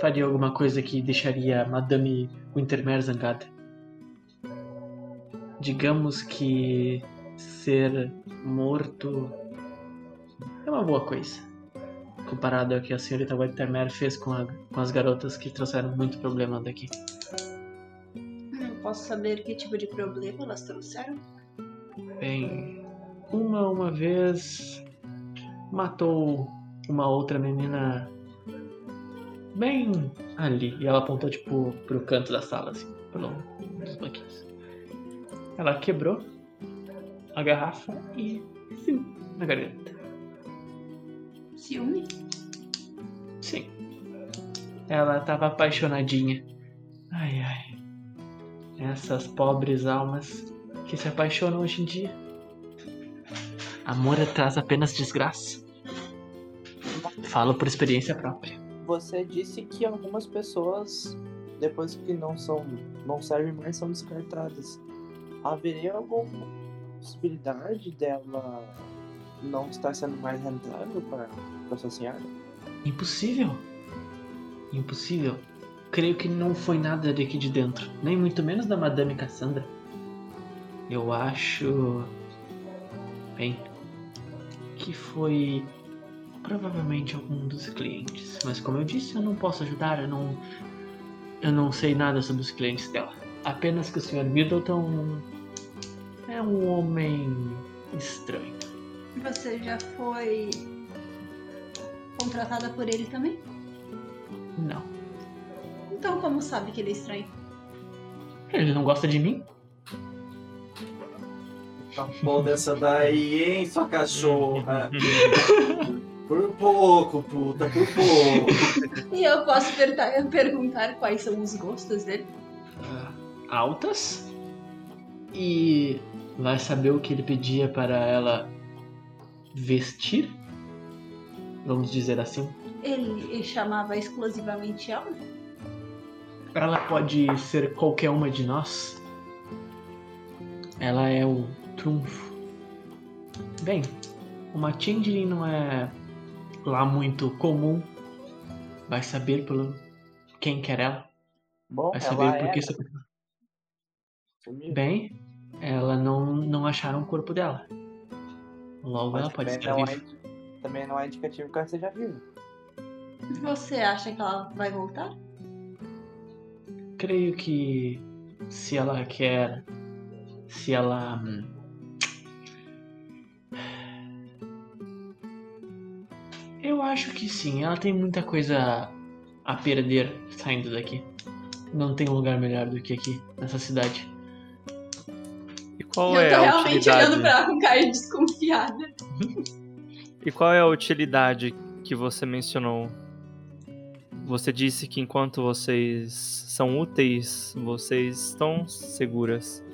Faria alguma coisa que deixaria a Madame Wintermere zangada. Digamos que ser morto é uma boa coisa. Comparado ao que a senhorita Wintermere fez com, a- com as garotas que trouxeram muito problema daqui. Não posso saber que tipo de problema elas trouxeram? Bem, uma uma vez matou uma outra menina bem ali. E ela apontou tipo pro canto da sala, assim, pelo dos banquinhos. Ela quebrou a garrafa e sim, na garganta. Ciúme? Sim. Ela tava apaixonadinha. Ai ai. Essas pobres almas que se apaixonam hoje em dia. Amor traz apenas desgraça. Falo por experiência própria. Você disse que algumas pessoas, depois que não são, não servem mais, são descartadas. Haveria alguma possibilidade dela não estar sendo mais rentável para sua senhora? Impossível. Impossível. Creio que não foi nada daqui de dentro, nem muito menos da Madame Cassandra. Eu acho. Bem. Que foi. Provavelmente algum dos clientes. Mas como eu disse, eu não posso ajudar, eu não. Eu não sei nada sobre os clientes dela. Apenas que o Sr. Middleton. É um homem estranho. Você já foi contratada por ele também? Não. Então como sabe que ele é estranho? Ele não gosta de mim? Tá bom dessa daí, hein, sua cachorra? Por pouco, puta, por pouco. E eu posso perguntar quais são os gostos dele? Altas e vai saber o que ele pedia para ela vestir, vamos dizer assim. Ele chamava exclusivamente ela? Ela pode ser qualquer uma de nós. Ela é o trunfo. Bem, uma changeling não é lá muito comum. Vai saber pelo quem quer ela. Bom, Vai ela saber por era, que sumiu. Bem, ela não, não acharam o corpo dela. Logo Mas ela pode também estar não, viva. é, também não é indicativo que ela esteja viva. Você acha que ela vai voltar? Creio que se ela quer. Se ela. hum, Eu acho que sim, ela tem muita coisa a perder saindo daqui. Não tem lugar melhor do que aqui, nessa cidade. E qual eu é tô a realmente utilidade? olhando pra ela com cara de desconfiada. E qual é a utilidade que você mencionou? Você disse que enquanto vocês são úteis, vocês estão seguras,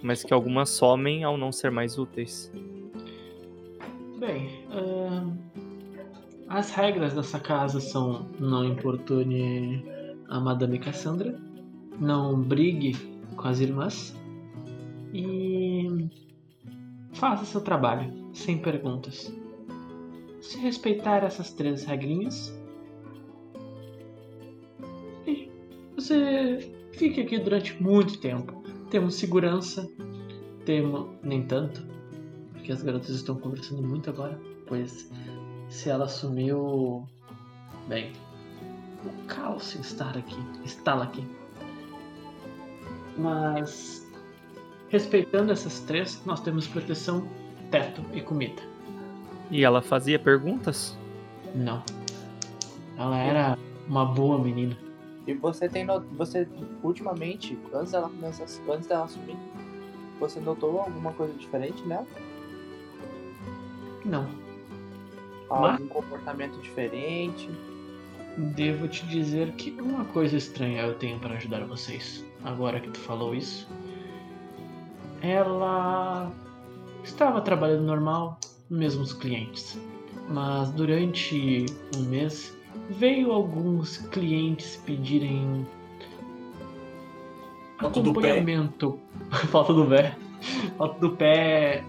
mas que algumas somem ao não ser mais úteis. Bem, ahn, as regras dessa casa são não importune a Madame Cassandra, não brigue com as irmãs e faça seu trabalho, sem perguntas. Se respeitar essas três regrinhas, você fique aqui durante muito tempo. Temos segurança, temos nem tanto, porque as garotas estão conversando muito agora, pois se ela sumiu, bem, o caos está aqui, está aqui. Mas, respeitando essas três, nós temos proteção, teto e comida. E ela fazia perguntas? Não. Ela era uma boa menina. E você tem no... você ultimamente, antes dela começar, antes dela assumir, você notou alguma coisa diferente nela? Não. Algum comportamento diferente? Devo te dizer que uma coisa estranha eu tenho para ajudar vocês. Agora que tu falou isso. Ela estava trabalhando normal, mesmos clientes. Mas durante um mês veio alguns clientes pedirem Falta do pé. acompanhamento. Falta do pé. Falta do pé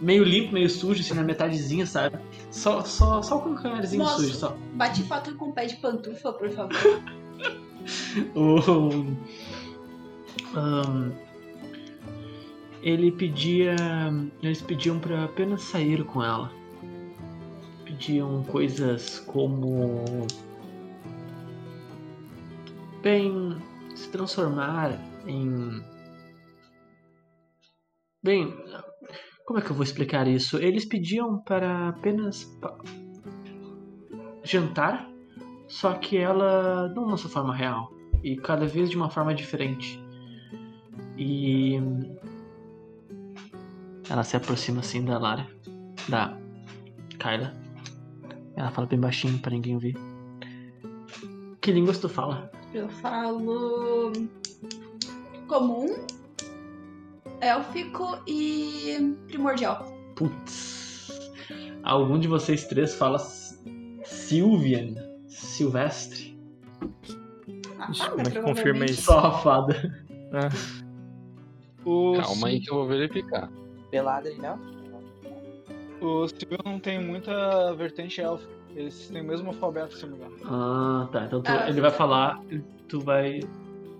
meio limpo, meio sujo, assim, na metadezinha, sabe? Só, só, só o calcanharzinho Nossa. sujo, só. Bate foto com o pé de pantufa, por favor. O, ahn, ele pedia. Eles pediam pra apenas sair com ela. Pediam coisas como. Bem. se transformar em. Bem. Como é que eu vou explicar isso? Eles pediam para apenas. jantar, só que ela não na sua forma real e cada vez de uma forma diferente. E ela se aproxima assim da Lara, da Kyla. Ela fala bem baixinho pra ninguém ouvir. Que línguas tu fala? Eu falo comum, élfico e primordial. Putz. Algum de vocês três fala Sylvian, Silvestre? Ah, Ixi, como é que confirma isso? Só a fada. O, Calma aí que eu vou verificar. Peladre, não? o Silvio não tem muita vertente élfica. Eles têm o mesmo alfabeto, se não me engano. Ah, tá. Então tu- Ah, ele vai falar, tu vai.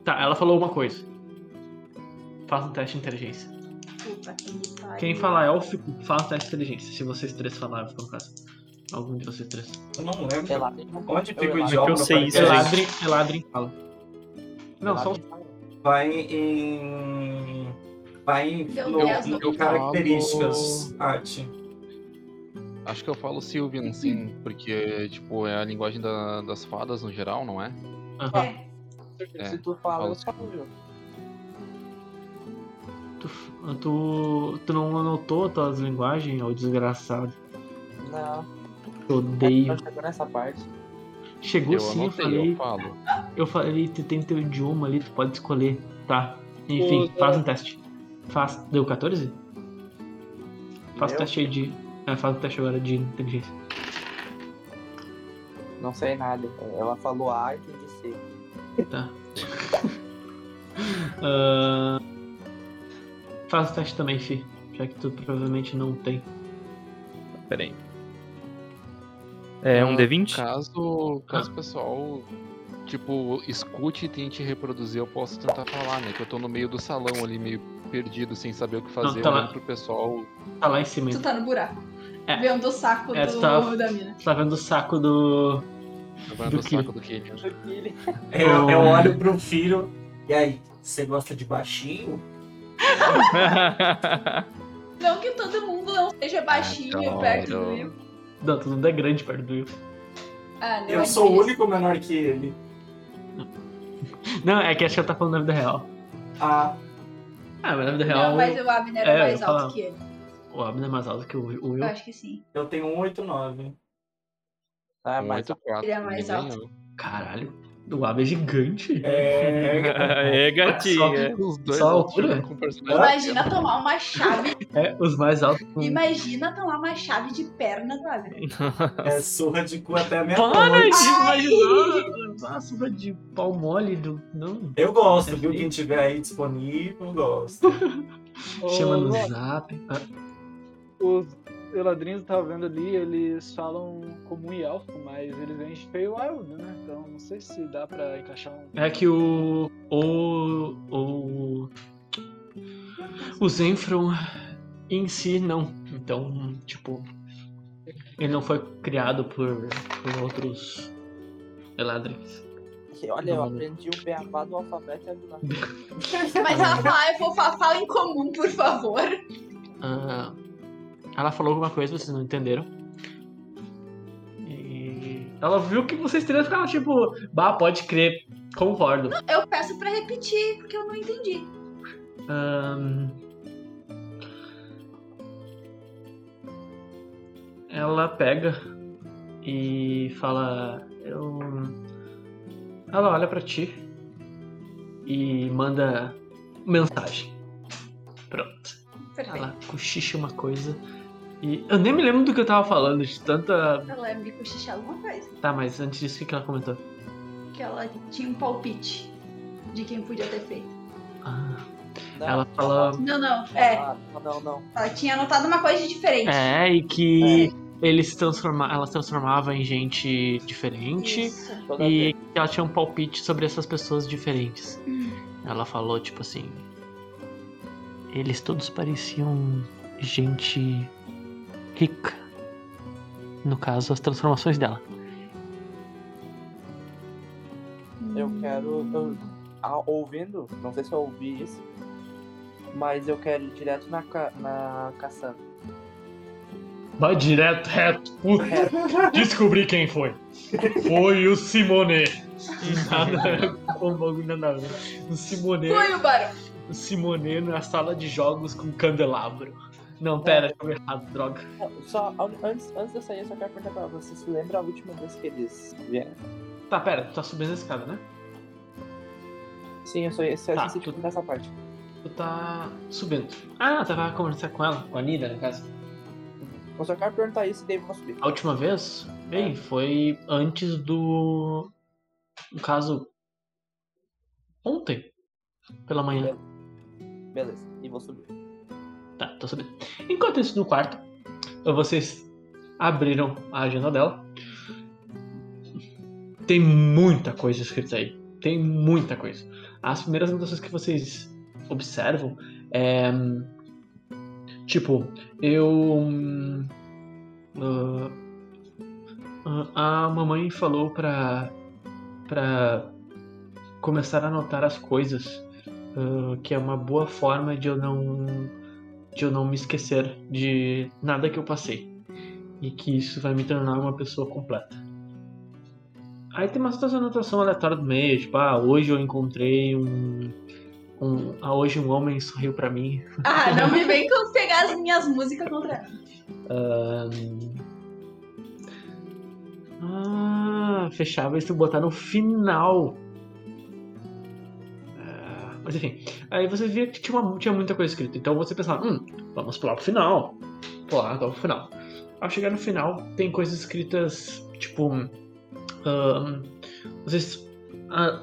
Tá, ela falou uma coisa. Faça um teste de inteligência. Puta que. Quem falar élfico, faça um teste de inteligência. Se vocês três falarem, no caso. Algum de vocês três. Eu não lembro. Peladre não Onde Eu fica o idioma? eu sei isso. Eladrin, Eladrin fala. Não, só. Vai em. Vai eu características, arte. Acho que eu falo Sylvian, sim, porque, tipo, é a linguagem da- das fadas no geral, não é? Aham. É, É, Se tu fala, eu falo, viu? Tu, tu, tu não anotou tuas linguagens, ô desgraçado? Não, Eu odeio. não chegou nessa parte. Chegou eu sim, eu anotei, falei. eu falo. Eu falei, tu tem teu idioma ali, tu pode escolher. Tá. Enfim, faz um teste. Faz. Deu 14? Faz o teste aí de. É, faz o teste agora de inteligência. Não sei nada. Ela falou A e entendi C. Tá. Ah, faz o teste também, Fi. Já que tu provavelmente não tem. Pera aí. É um Ah, D20? Caso, caso o pessoal, tipo, escute e tente reproduzir, eu posso tentar falar, né? Que eu tô no meio do salão ali, meio perdido, sem saber o que fazer, tá lá. olhando pro pessoal. Tá lá em cima. tu tá no buraco. É. Vendo o saco É, do, tu tá- da mina. Tu tá vendo o saco do. Levando Do o que? saco do Killian. Eu, eu olho pro filho. E aí, você gosta de baixinho? Não que todo mundo não seja baixinho Adoro. perto do Will. Não, todo mundo é grande perto do Will. Ah, não. Eu é sou o único menor que ele. Não, é que acho que ela tá falando na vida real. Ah, Ah, mas na vida real. Não, mas o Abner era É, mais alto falava. que ele. O Abner é mais alto que o, Will. Eu acho que sim. eu tenho um 89. Ah, Um mas 8-4. Ele é mais alto. ganhou. Caralho. O Abner é gigante. É. é, gatinha. Os dois Só a altos altura? Imagina tomar uma chave. É, os mais altos. Imagina tomar uma chave de perna do. É surra de cu até a minha Para de imaginar! Nossa, de pau mole do. Não. Eu gosto, É viu? feio. Quem tiver aí disponível, eu gosto. Chama no zap. Ah, Os eladrinhos que eu tava vendo ali, eles falam comum e elfo, mas eles vêm de feio wild, né? Então não sei se dá pra encaixar um. É que o. O. O. O Zenfron em si não. Então, tipo. Ele não foi criado por, por outros Eladrins. Olha, eu aprendi o beabá do alfabeto e a do nada. Mas ela fala, eu vou falar fala em comum, por favor. Ah, ela falou alguma coisa, vocês não entenderam. E ela viu que vocês três ficaram tipo, bah, pode crer, concordo. Eu peço pra repetir, porque eu não entendi. Ahn, ela pega e fala. Eu. Ela olha pra ti e manda mensagem. Pronto. Perfeito. Ela cochicha uma coisa. E eu nem me lembro do que eu tava falando, de tanta. Ela é me cochichar alguma coisa. Tá, mas antes disso, o que que ela comentou? Que ela tinha um palpite de quem podia ter feito. Ah, Não, ela fala. Não, não. É, Ah, não, não. ela tinha anotado uma coisa diferente. É, e que ele se transforma, ela se transformava em gente diferente. Isso. E que ela tinha um palpite sobre essas pessoas diferentes. Hum. Ela falou, tipo assim. Eles todos pareciam gente rica. No caso, as transformações dela. Eu quero. Eu, ouvindo, não sei se eu ouvi isso, mas eu quero ir direto na, ca- na Cassandra. Vai direto, reto. Puta, descobri quem foi. Foi o Simone. Nada, o bagulho nada a ver. O Simone, Foi o barulho. o Simone na sala de jogos com candelabro. Não, pera, eu errado, droga. Não, Só, antes, antes de eu sair, eu só quero perguntar pra ela, você se lembra a última vez que eles vieram? Tá, pera, tu tá subindo a escada, né? Sim, eu eu só Tá, esqueci de tudo. contar essa parte. Tu tá subindo. Ah, tava conversando com ela, com a Nida, no caso. Eu só quero perguntar isso e daí eu vou subir. A última vez, bem, foi antes do. No caso. Ontem. Pela manhã. Beleza, e vou subir. Tá, tô sabendo. Enquanto isso, no quarto, vocês abriram a agenda dela. Tem muita coisa escrita aí. Tem muita coisa. As primeiras anotações que vocês observam é. Tipo, eu. ah, a mamãe falou pra. pra começar a anotar as coisas. ah, que é uma boa forma de eu não de eu não me esquecer de nada que eu passei. E que isso vai me tornar uma pessoa completa. Aí tem umas outras anotações aleatórias do meio, tipo, ah, hoje eu encontrei um. um ah, hoje um homem sorriu pra mim. Ah, não me vem com pegar as minhas músicas contra ela. Ahn. Ah, fechava isso botar no final. Mas enfim, aí você via que tinha, uma- tinha muita coisa escrita. Então você pensava, hum, vamos pular pro final. Pular então pro final. Ao chegar no final, tem coisas escritas, tipo. ahn, vocês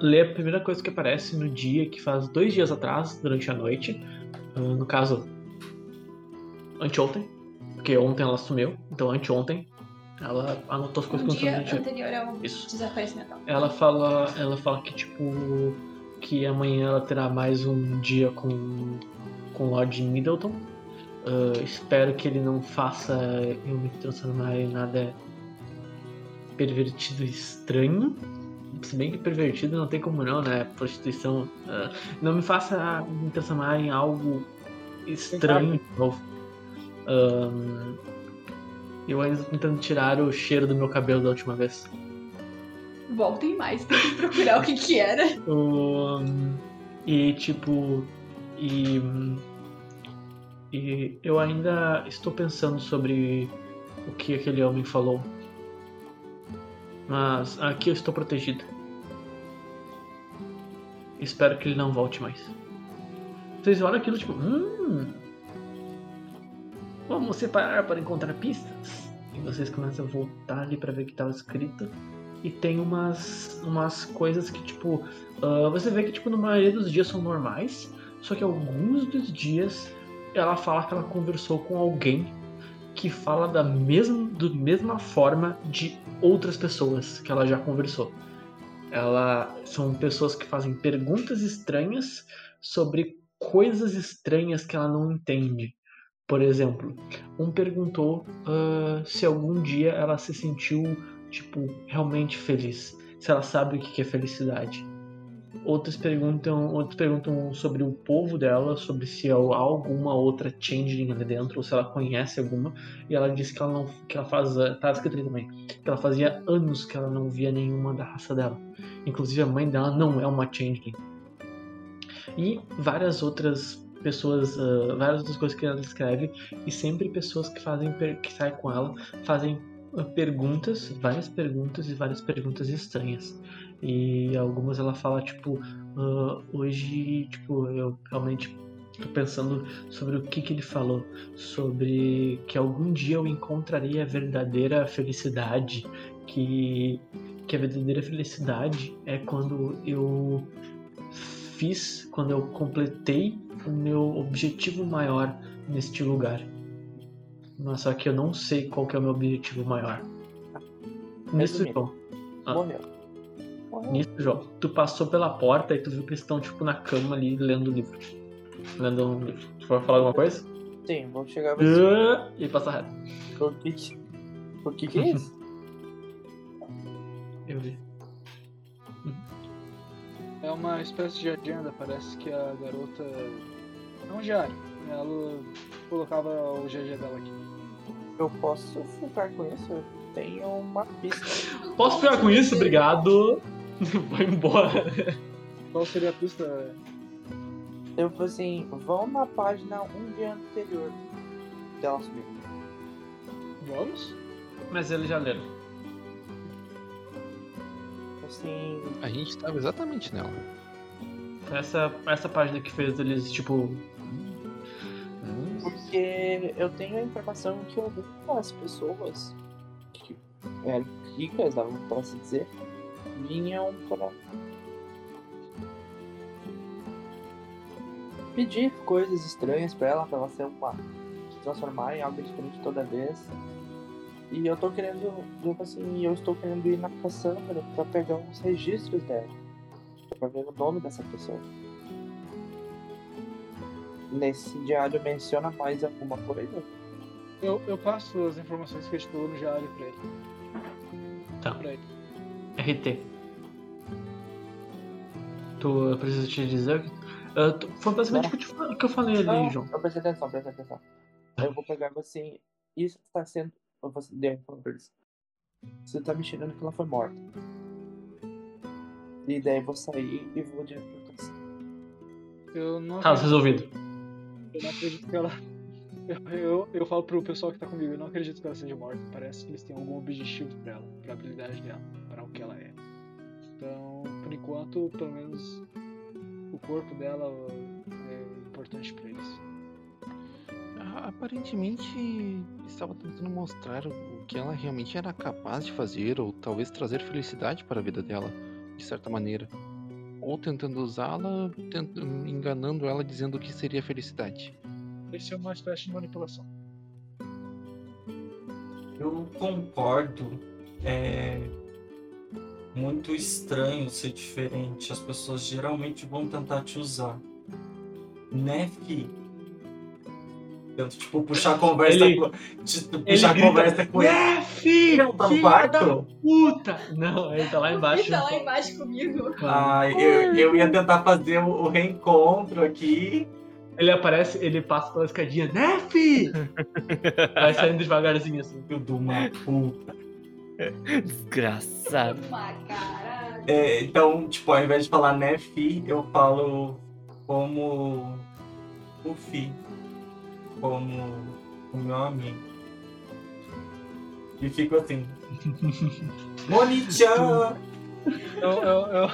lê a primeira coisa que aparece no dia, que faz dois dias atrás, durante a noite. Ah, no caso, anteontem. Porque ontem ela sumiu, então anteontem ela anotou as coisas Um que aconteceram anterior ao Isso. desaparecimento. Ela fala, ela fala que tipo que amanhã ela terá mais um dia com com Lord Middleton. Ah, espero que ele não faça eu me transformar em nada pervertido e estranho. Se bem que pervertido não tem como não, né? Prostituição. ah, não me faça me transformar em algo estranho de novo. Ahn, eu ainda tô tentando tirar o cheiro do meu cabelo da última vez. Voltem mais, tem que procurar o que que era. O- e tipo. E. E eu ainda estou pensando sobre o que aquele homem falou. Mas aqui eu estou protegido. Espero que ele não volte mais. Vocês olham aquilo tipo. Hum. Vamos separar para encontrar pistas. E vocês começam a voltar ali para ver o que estava escrito. E tem umas, umas coisas que, tipo, ah, você vê que, tipo, na maioria dos dias são normais, só que alguns dos dias ela fala que ela conversou com alguém que fala da mesma, do mesma forma de outras pessoas que ela já conversou. Ela são pessoas que fazem perguntas estranhas sobre coisas estranhas que ela não entende. Por exemplo, um perguntou ah, se algum dia ela se sentiu tipo realmente feliz, se ela sabe o que é felicidade. Outros perguntam, outros perguntam sobre o povo dela, sobre se há alguma outra changeling ali dentro, ou se ela conhece alguma. E ela diz que ela não, que ela faz, tá escrito também, que ela fazia anos que ela não via nenhuma da raça dela. Inclusive a mãe dela não é uma changeling. E várias outras pessoas, uh, várias outras coisas que ela escreve e sempre pessoas que fazem que saem com ela fazem perguntas, várias perguntas e várias perguntas estranhas. E algumas ela fala tipo, uh, hoje, tipo, eu realmente tô pensando sobre o que que ele falou, sobre que algum dia eu encontraria a verdadeira felicidade, que que a verdadeira felicidade é quando eu fiz, quando eu completei o meu objetivo maior neste lugar. Mas só que eu não sei qual que é o meu objetivo maior. Nisso, João. Ah. Morreu. Morreu. Nisso, João. Tu passou pela porta e tu viu que eles estão, tipo, na cama ali, lendo o livro. Lendo um livro. Tu vai falar alguma coisa? Sim, vamos chegar você. Ah, E passa reto. Por que que... Por que que é isso? Eu vi. É uma espécie de agenda, parece que a garota. É um diário. Ela colocava o GG dela aqui. Eu posso ficar com isso? Eu tenho uma pista. Posso ficar com isso? Obrigado. Vai embora. Qual seria a pista? Eu falei assim, vão na página um dia anterior dela subir. Vamos? Mas eles já leram. Assim, A gente tava exatamente nela. Essa, essa página que fez eles, tipo. Porque eu tenho a informação que algumas pessoas que eram ricas, dava pra se dizer, vinham para pedir coisas estranhas pra ela, pra ela ser uma se transformar em algo diferente toda vez. E eu tô querendo, tipo assim, eu estou querendo ir na Cassandra pra pegar uns registros dela. Pra ver o nome dessa pessoa. Nesse diário menciona mais alguma coisa? Eu, eu passo as informações que a gente deu no diário pra ele. Tá. Pra ele. RT. Tu eu preciso te dizer. que- Ah, tu- foi basicamente o que eu, te fa- o que eu falei ali, Não, João. eu prestei atenção, prestei atenção. Eu vou pegar assim, isso está sendo. Eu vou. Você tá me tirando que ela foi morta. E daí eu vou sair e vou direto pra casa. Eu não Caso resolvido. Eu não acredito que ela. Eu, eu, eu falo pro pessoal que tá comigo, eu não acredito que ela seja morta. Parece que eles têm algum objetivo pra ela, pra habilidade dela, pra o que ela é. Então, por enquanto, pelo menos o corpo dela é importante pra eles. Ah, Aparentemente estava tentando mostrar o que ela realmente era capaz de fazer, ou talvez trazer felicidade para a vida dela, de certa maneira. Ou tentando usá-la, tent- enganando ela dizendo que seria felicidade. Esse é uma espécie de manipulação. Eu concordo. É muito estranho ser diferente. As pessoas geralmente vão tentar te usar. Né, fi? Tento, tipo, puxar a conversa Ele- com. Tipo, puxar a grita, conversa com ele. É, filho! Não, tá no quarto? puta! Não, ele tá lá embaixo. Ele tá lá embaixo comigo. Ah, eu, eu ia tentar fazer o, o reencontro aqui. Ele aparece, ele passa pela escadinha, né, fi? Vai saindo devagarzinho assim. Eu dou uma puta. Desgraçado. É, então, tipo, ao invés de falar né, fi, eu falo como o fi. Como o meu amigo. E fico assim. Moni-chan! Eu, eu, eu,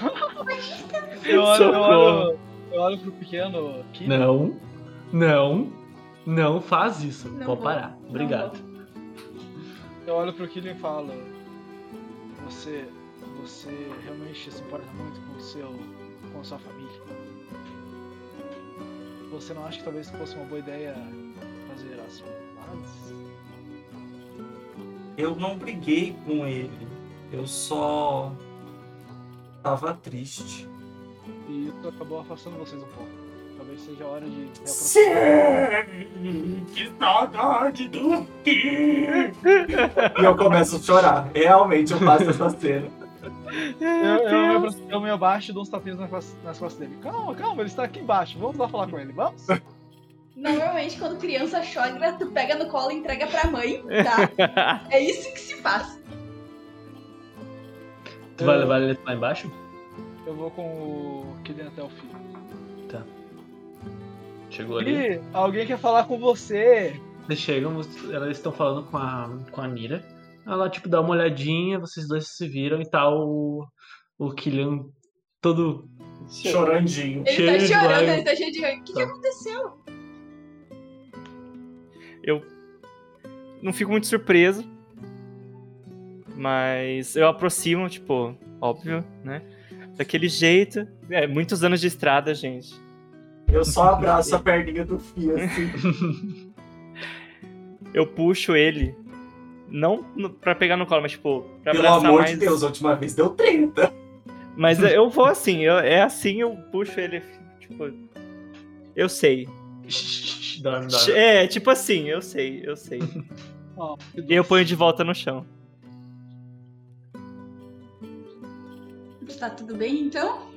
eu, olho, eu, olho, eu olho pro pequeno aqui. Não, não, não faz isso. Não Vou vou, parar. Obrigado. Eu olho pro Killian e falo: Você. Você realmente se importa muito com o seu. com a sua família? Você não acha que talvez fosse uma boa ideia fazer as pazes? Eu não briguei com ele. Eu só. tava triste. E isso acabou afastando vocês um pouco. Talvez seja a hora de. Sim! Que saudade do Fi! E eu começo a chorar. Realmente eu faço essa cena. Eu, eu, me apro- eu me abaixo e dou uns tapinhas costas, nas costas dele. Calma, calma, ele está aqui embaixo. Vamos lá falar com ele, vamos? Normalmente, quando criança chora, tu pega no colo e entrega pra mãe, tá? É isso que se faz. Tu vai levar ele lá embaixo? Eu vou com o Killian até o fim. Chegou ali. Ih, alguém quer falar com você. Eles chegam, elas estão falando com a, com a Nira. Ela, tipo, dá uma olhadinha, vocês dois se viram e tá o, o Killian todo Chorandinho. Ele Cheio tá chorando, ele tá cheio de ranho. O que, que Tá. aconteceu? Eu não fico muito surpreso. Mas eu aproximo, tipo, óbvio, né? Daquele jeito. É, muitos anos de estrada, gente. Eu só abraço a perninha do Fia, assim. Eu puxo ele. Não pra pegar no colo, mas tipo, pra Pelo amor mais. de Deus, a última vez deu 30. Mas eu vou assim, eu- é assim, eu puxo ele, tipo. Eu sei. É, tipo assim, eu sei, eu sei. E eu ponho de volta no chão. Tá tudo bem, então?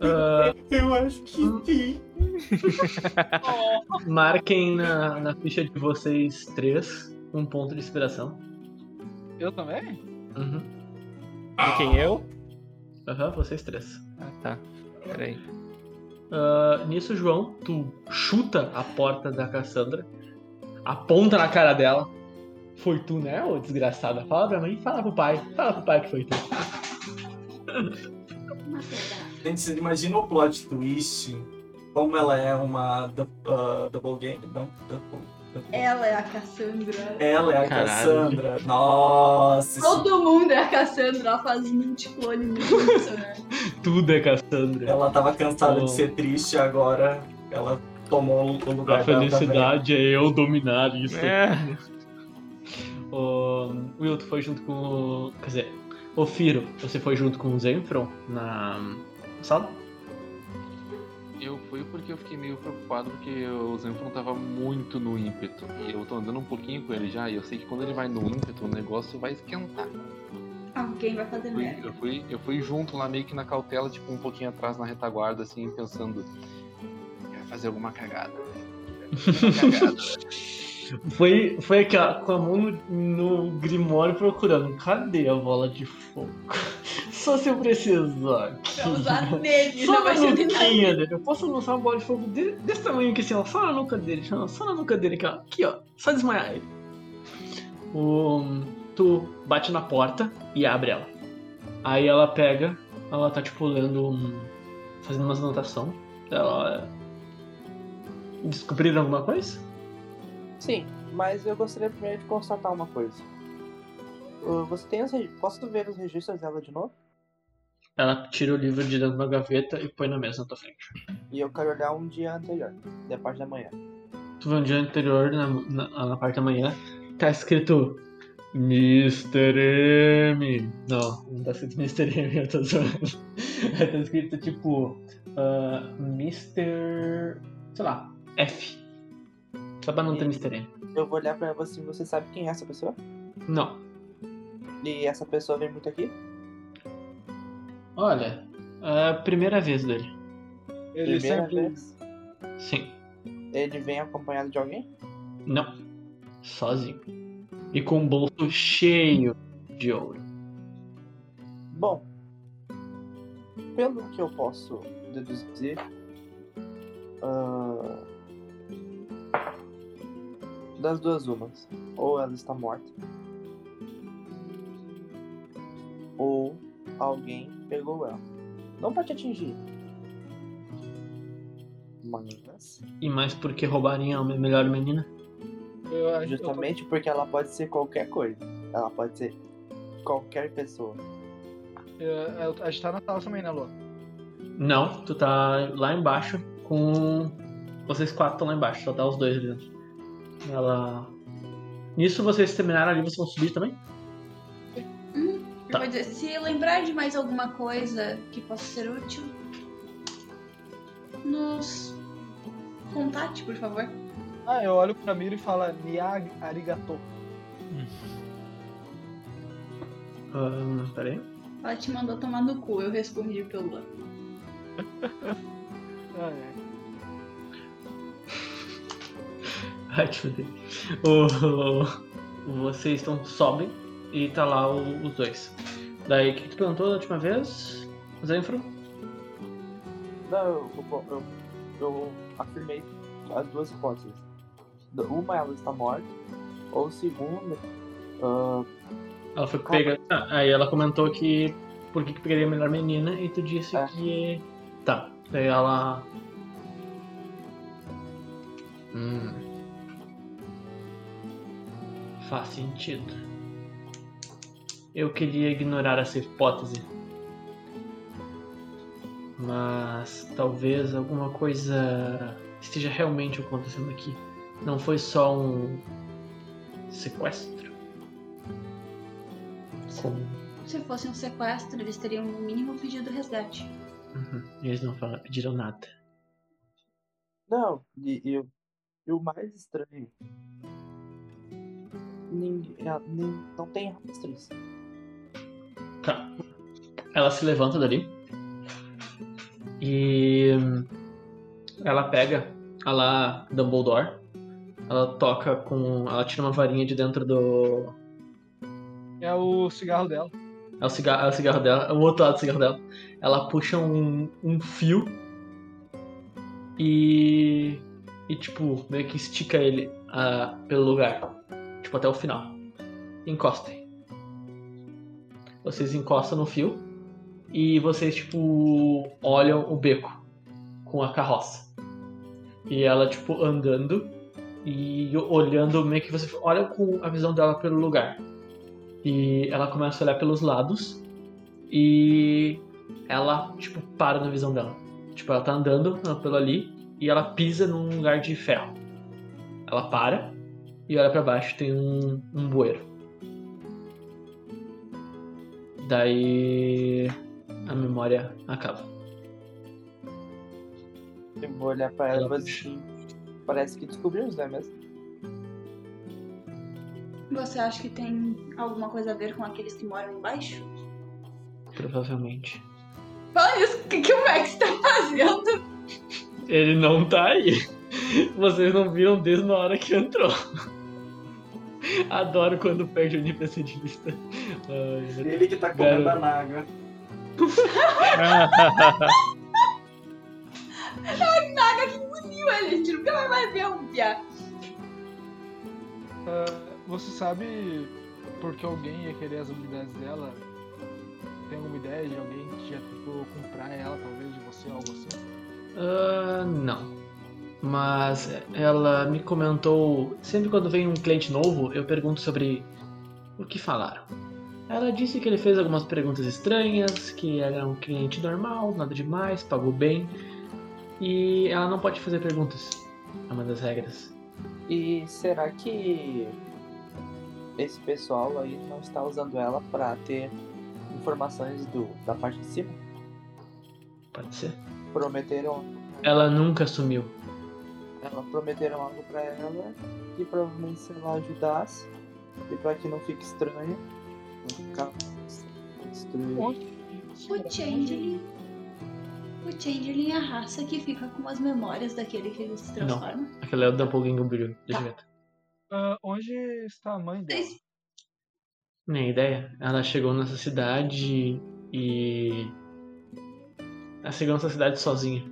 Ah, Eu acho que sim. marquem na, na ficha de vocês três um ponto de inspiração. Eu também? Uhum. E quem eu? Aham, vocês três. Ah, tá. Peraí. Ah, nisso, João, tu chuta a porta da Cassandra, aponta na cara dela. Foi tu, né, ô desgraçada? Fala pra mim, fala pro pai. Fala pro pai que foi tu. Gente, você imagina o plot twist, como ela é uma ah, double game. Não, double. Ela é a Cassandra. Ela é a Caralho. Cassandra. Nossa. isso- Todo mundo é a Cassandra, ela faz multiclone muito, né? Tudo é Cassandra. Ela tava cansada Oh. de ser triste, agora ela tomou o lugar A felicidade é eu dominar isso. É, O Will, tu foi junto com o. Quer dizer, o Firo, você foi junto com o Zenfron na sala? Eu fui porque eu fiquei meio preocupado porque o Zenfron tava muito no ímpeto. E eu tô andando um pouquinho com ele já, e eu sei que quando ele vai no ímpeto, o negócio vai esquentar. Alguém vai fazer Fui- merda. eu, fui, eu fui junto lá meio que na cautela, tipo, um pouquinho atrás na retaguarda, assim, pensando. Vai fazer alguma cagada. Vai fazer alguma cagada. Foi, foi aqui, ó, com a mão no, no Grimório procurando. Cadê a bola de fogo? Só se eu precisar. Pra usar nele, Só não na vai ser de nada. nuquinha dele. Eu posso lançar uma bola de fogo de- desse tamanho aqui, assim, ó. Só na nuca dele. Só, só na nuca dele aqui, ó. Aqui, ó. Só desmaiar ele. O, tu bate na porta e abre ela. Aí ela pega, ela tá tipo lendo. um- fazendo umas anotações. Ela. Descobriram alguma coisa? Sim, mas eu gostaria primeiro de constatar uma coisa. Uh, Você tem os Posso ver os registros dela de novo? Ela tira o livro de dentro da gaveta e põe na mesa na tua frente. E eu quero olhar um dia anterior, da parte da manhã. Tu vê um dia anterior, na, na, na parte da manhã, tá escrito Mr. M. Não, não tá escrito Mr. M, eu tô zoando. tá escrito tipo ah, Mr. sei lá, F. Só pra não ter Mr. M. Eu vou olhar pra você e você sabe quem é essa pessoa? Não. E essa pessoa vem muito aqui? Olha, é a primeira vez dele. Ele Primeira sempre. vez. Sim. Ele vem acompanhado de alguém? Não. Sozinho. E com um bolso cheio de ouro. Bom, pelo que eu posso deduzir, ah, das duas umas, ou ela está morta, ou alguém pegou ela. Não pra te atingir, mas E mais porque roubaria a melhor menina. Eu, acho- justamente porque ela pode ser qualquer coisa. Ela pode ser qualquer pessoa. eu- eu- a gente tá na sala também, né, Lu? Não, tu tá lá embaixo com. Vocês quatro estão lá embaixo, só tá os dois ali dentro. Ela. Nisso vocês terminaram ali, vocês vão subir também? Eu vou dizer, se lembrar de mais alguma coisa que possa ser útil, nos contate, por favor. Ah, eu olho pra Miro e falo Niag Arigato. Ahn, peraí. Ela te mandou tomar no cu, eu respondi pelo. Ah, é. Ai, que fudeu. O, vocês estão sobem e tá lá o- os dois. Daí, o que que tu perguntou da última vez, Zenfro? Não, eu, eu, eu, eu afirmei as duas hipóteses. Uma, ela está morta. Ou segunda, ah, Ela foi pega. Ah, aí ela comentou que por que, que pegaria a melhor menina e tu disse É. que. Tá. Daí ela. Hum. Faz sentido. Eu queria ignorar essa hipótese. Mas talvez alguma coisa esteja realmente acontecendo aqui. Não foi só um sequestro. Como Se fosse um sequestro, eles teriam no mínimo pedido resgate. Uhum. Eles não falaram, pediram nada. não, e, e, o- e o mais estranho. Ninguém, nem- não tem rastros. Tá. Ela se levanta dali. E ela pega a lá Dumbledore. Ela toca com. Ela tira uma varinha de dentro do. É o cigarro dela. É o cigarro, é o cigarro dela, é o outro lado do cigarro dela. Ela puxa um, um fio e. E tipo, meio que estica ele ah, pelo lugar. Tipo, até o final. Encostem. Vocês encostam no fio e vocês, tipo, olham o beco com a carroça. E ela, tipo, andando e olhando, meio que você olha com a visão dela pelo lugar. E ela começa a olhar pelos lados e ela, tipo, para na visão dela. Tipo, ela tá andando pelo ali e ela pisa num lugar de ferro. Ela para e olha pra baixo, tem um, um bueiro. Daí a memória acaba. Eu vou olhar pra ela e Ela assim. Parece que descobrimos, não é mesmo? Você acha que tem alguma coisa a ver com aqueles que moram embaixo? Provavelmente. Fala isso, o que, que o Max tá fazendo? Ele não tá aí. Vocês não viram desde na hora que entrou. Adoro quando perde o NPC-lista. Ai, Ele que tá comendo a naga. Naga que engoliu ele, a gente nunca vai mais ver um piá. Ah, você sabe por que alguém ia querer as habilidades dela? Tem alguma ideia de alguém que já tentou comprar ela, talvez, de você, algo assim? Ah, não. Mas ela me comentou. Sempre quando vem um cliente novo, eu pergunto sobre o que falaram. Ela disse que ele fez algumas perguntas estranhas, que era um cliente normal, nada demais, pagou bem. E ela não pode fazer perguntas. É uma das regras. E será que esse pessoal aí não está usando ela pra ter informações do, da parte de cima? Pode ser. Prometeram, Ela nunca sumiu. Ela prometeram algo pra ela que provavelmente se ela ajudasse e pra que não fique estranho, não ficar estranho. O Changeling. O Changeling é a raça que fica com as memórias daquele que ele se transforma. Aquela é o Doppelganger Deixa eu ver. Ah, onde está a mãe dela? Vocês- Nem ideia. Ela chegou nessa cidade e. Ela chegou nessa cidade sozinha.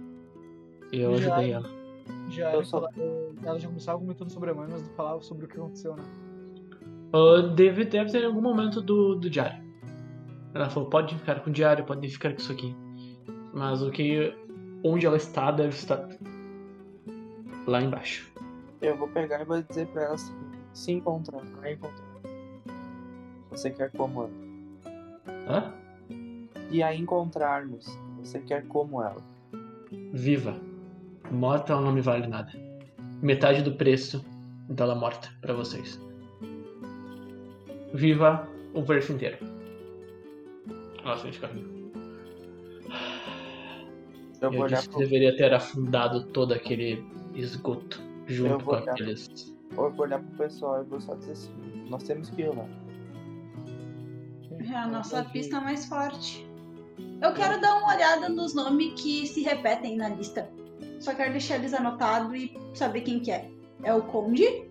E eu Já. ajudei ela. Já Eu só- falar- ela já começava comentando sobre a mãe, mas não falava sobre o que aconteceu, né? Ah, deve, deve ter em algum momento do, do diário. Ela falou, pode ficar com o diário, pode ficar com isso aqui. Mas o que. Onde ela está deve estar lá embaixo. Eu vou pegar e vou dizer pra ela assim, se encontrar, a encontrar. Você quer como ela? Hã? E a encontrarmos, você quer como ela? Viva. Morta ela não me vale nada. Metade do preço dela morta pra vocês. Viva o verso inteiro. Nossa, gente, carrinho. Eu Eu vou olhar disse que pro, deveria ter afundado todo aquele esgoto junto com olhar. aqueles. eu vou olhar pro pessoal e vou só dizer assim, nós temos que ir lá. É a nossa pista mais forte. Eu quero dar uma olhada nos nomes que se repetem na lista. Só quero deixar eles anotados e saber quem que é. É o Conde, É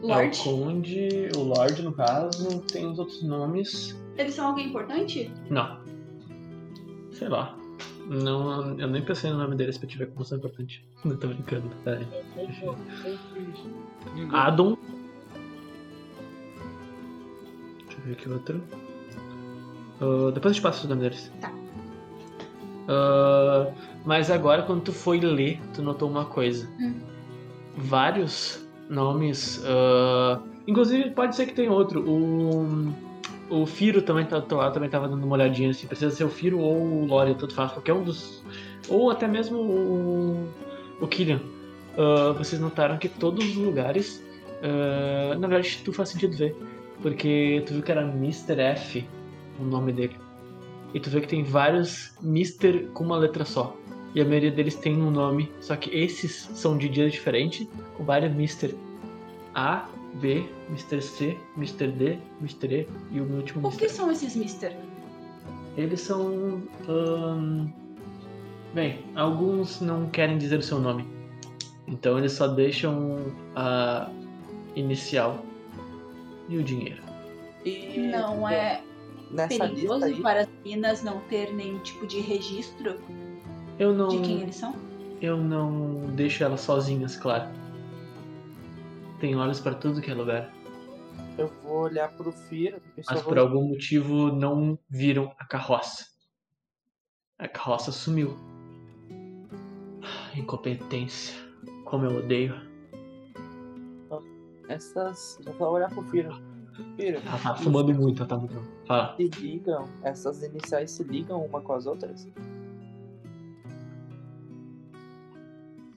Lorde. o Conde, o Lorde, no caso, tem os outros nomes. Eles são alguém importante? Não. Sei lá. Não, eu nem pensei no nome deles pra tiver como ser importante. Não tô brincando. É. Adon. Deixa eu ver aqui outro. Ah, depois eu te passo o nome deles. Tá. Ah, mas agora, quando tu foi ler, tu notou uma coisa. Hum. Vários nomes. ah, inclusive, pode ser que tenha outro. O. O Firo também tá, tô lá, também tava dando uma olhadinha assim. Precisa ser o Firo ou o Lore, tanto faz. Qualquer um dos. Ou até mesmo o. O Killian. Ah, vocês notaram que todos os lugares. na verdade, tu faz sentido ver. Porque tu viu que era Mr. F o nome dele. E tu vê que tem vários Mr. com uma letra só. E a maioria deles tem um nome, só que esses são de dias diferentes, com vários Mr. A, B, Mr. C, Mr. D, Mr. E e o último O que são esses Mister? Eles são. ahn, Bem, alguns não querem dizer o seu nome. Então eles só deixam a inicial e o dinheiro. E Não é nessa lista perigoso aí, para as minas não ter nenhum tipo de registro Eu não. de quem eles são? Eu não deixo elas sozinhas, claro. Tem olhos para tudo que é lugar. eu vou olhar pro Firo e só Mas vou por algum motivo não viram a carroça. A carroça sumiu. Incompetência. Como eu odeio. essas. Eu vou olhar pro Firo. Firo, Ela tá fumando muito, ela tá muito. Fala. se ligam, essas iniciais se ligam uma com as outras?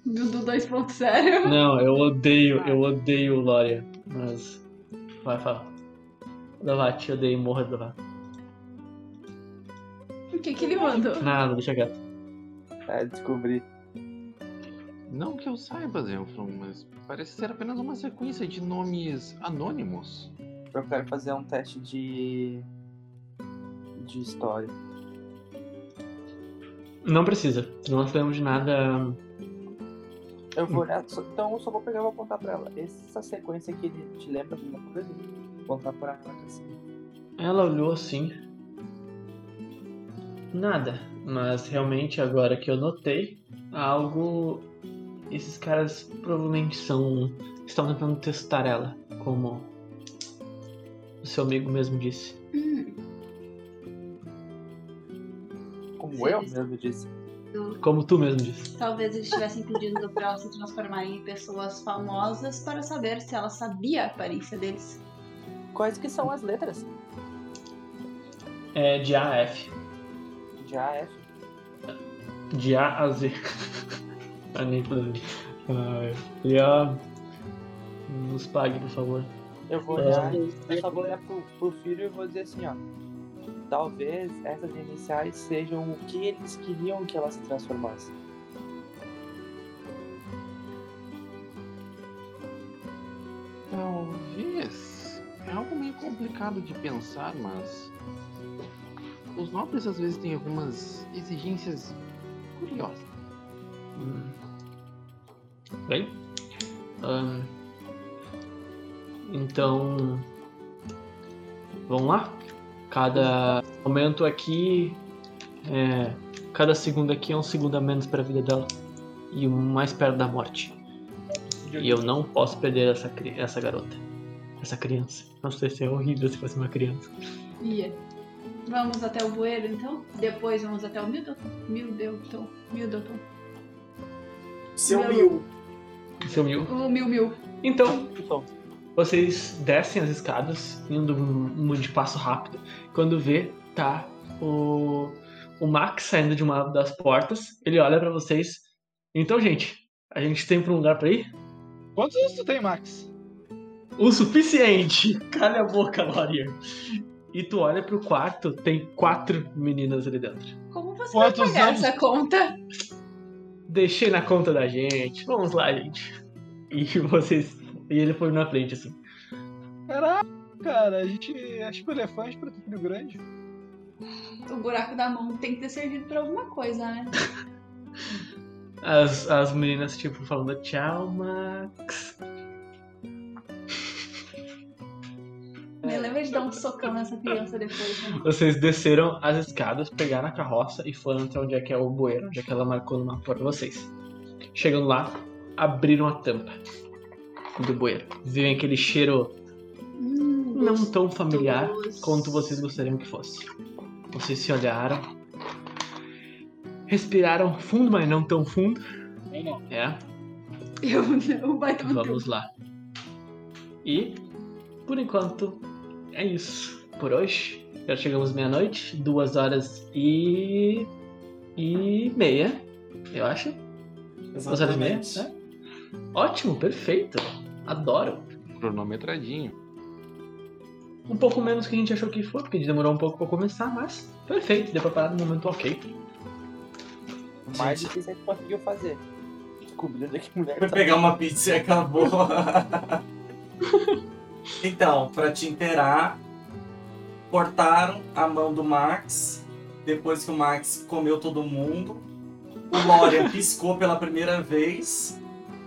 Dudu 2.0. Não, eu odeio, eu odeio o Loria. Mas. Vai, fala. Davat, eu odeio morra do Davat. O que que ele mandou? Nada, deixa quieto. É, descobri. Não que eu saiba, Zenfron, mas parece ser apenas uma sequência de nomes anônimos. Eu quero fazer um teste de. de história. Não precisa. Não sabemos de nada. Eu vou olhar, então eu só vou pegar e vou apontar pra ela. Essa sequência aqui te lembra de alguma coisa? Vou apontar pra ela assim. Ela olhou assim. Nada. Mas realmente agora que eu notei, algo. Esses caras provavelmente são. estão tentando testar ela, como seu amigo mesmo disse. Hum, Como Sim, eu mesmo disse. Como tu mesmo disse. talvez eles estivessem pedindo para elas se transformarem em pessoas famosas para saber se ela sabia a aparência deles. Quais que são as letras? É de A a F. De A a F. De A a Z. ah, nem. Ah, e a. Nos pague, por favor. Eu vou É. olhar, eu só vou olhar pro, pro filho e vou dizer assim, ó. Talvez essas iniciais sejam o que eles queriam que ela se transformasse. Talvez. É algo meio complicado de pensar, mas. Os nobres às vezes têm algumas exigências curiosas. Hum. Bem. ahn, então. Vamos lá? Cada momento aqui. É, cada segundo aqui é um segundo a menos para a vida dela. E um mais perto da morte. E eu não posso perder essa, essa garota. Essa criança. Nossa, isso é horrível se fosse uma criança. Ia. Vamos até o bueiro então? Depois vamos até o Middleton? Middleton. Middleton. Seu Meu- mil. Seu mil. O Mil Mil. Então, Então, Vocês descem as escadas, indo de passo rápido. Quando vê, tá o, o Max saindo de uma das portas. Ele olha pra vocês. Então, gente, a gente tem pra um lugar pra ir? Quantos anos tu tem, Max? O suficiente! Cala a boca, Lorian. E tu olha pro quarto, tem quatro meninas ali dentro. Como você Quantos vai pagar anos? essa conta? Deixei na conta da gente. Vamos lá, gente. E vocês. E ele foi na frente, assim. Caraca, cara, a gente é tipo elefante pra ter filho grande. o buraco da mão tem que ter servido pra alguma coisa, né? As, as meninas, tipo, falando tchau, Max. Me lembra de dar um socão nessa criança depois, né? Vocês desceram as escadas, pegaram a carroça e foram até onde é que é o bueiro, onde é que ela marcou no mapa pra vocês. Chegando lá, abriram a tampa do bueiro. Viram aquele cheiro Hum, não tão familiar quanto vocês gostariam que fosse. Vocês se olharam, respiraram fundo, mas não tão fundo. É, Eu não, vai tomar vamos lá. E, por enquanto, é isso por hoje. Já chegamos meia-noite, duas horas e. e meia, eu acho. Duas horas e meia? Exatamente. né? Ótimo, perfeito. Adoro. Cronometradinho. Um pouco menos que a gente achou que foi, porque a gente demorou um pouco pra começar, mas perfeito, deu pra parar no momento ok. Mais do que você conseguiu fazer. Descobrir onde é que mulher Foi tá. pegar uma pizza e acabou. então, pra te inteirar, cortaram a mão do Max. Depois que o Max comeu todo mundo. O Lorian piscou pela primeira vez.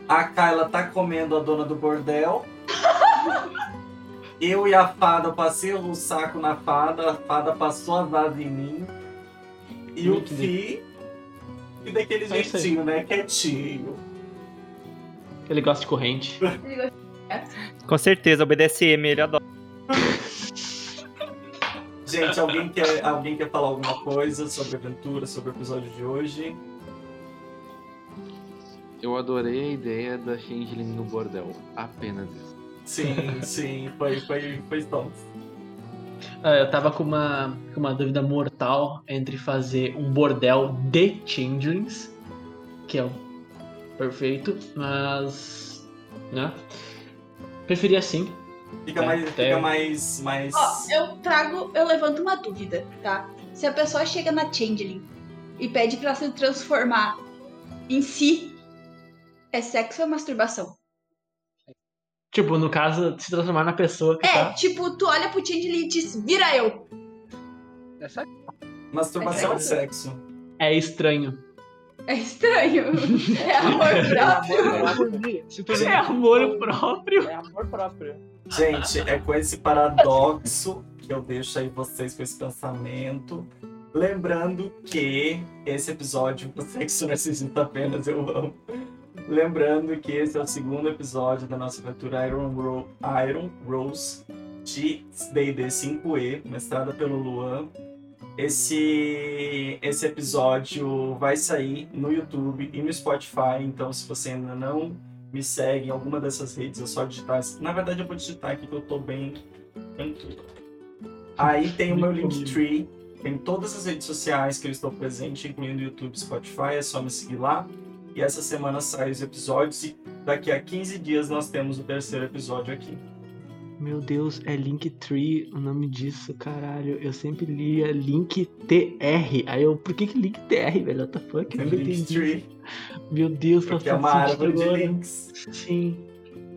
A Kyla tá comendo a dona do bordel. Eu e a fada passei o saco na fada, a fada passou as asas em mim. E o Fi. E daquele É jeitinho, né? Quietinho. Ele gosta de corrente. Com certeza, o BDSM ele adora. Gente, alguém quer, alguém quer falar alguma coisa sobre a aventura, sobre o episódio de hoje? Eu adorei a ideia da Changeling no bordel. Apenas isso. Sim, sim, foi, foi, foi top. Ah, eu tava com uma, com uma dúvida mortal entre fazer um bordel de changelings, que é o perfeito, mas. né? Preferi assim. Fica mais. até- Fica mais. mais... Ó, eu trago, eu levanto uma dúvida, tá? Se a pessoa chega na Changeling e pede pra se transformar em si, é sexo ou masturbação? Tipo, no caso, se transformar na pessoa que É, tá. tipo, tu olha pro Changeling e diz, vira eu. Essa Masturbação É é sexo. É estranho. É estranho. É amor próprio. É amor próprio. É amor próprio. Gente, é com esse paradoxo que eu deixo aí vocês com esse pensamento. Lembrando que esse episódio, o sexo narcisista apenas eu amo. Lembrando que esse é o segundo episódio da nossa aventura Iron, Ro Iron Rose de D&D 5e, mestrada pelo Luan. Esse, esse episódio vai sair no YouTube e no Spotify, então se você ainda não me segue em alguma dessas redes, é só digitar. Na verdade, eu vou digitar aqui que eu tô bem em tudo. Aí tem o meu Linktree, tem todas as redes sociais que eu estou presente, incluindo YouTube, Spotify, é só me seguir lá. E essa semana saem os episódios e daqui a 15 dias nós temos o terceiro episódio aqui. Meu Deus, é Linktree o nome disso, caralho. Eu sempre lia Link TR. Aí eu, por que que Link TR, velho? What the fuck? Entendi. Linktree, Meu Deus, faz porque é uma árvore de agora. links. Sim.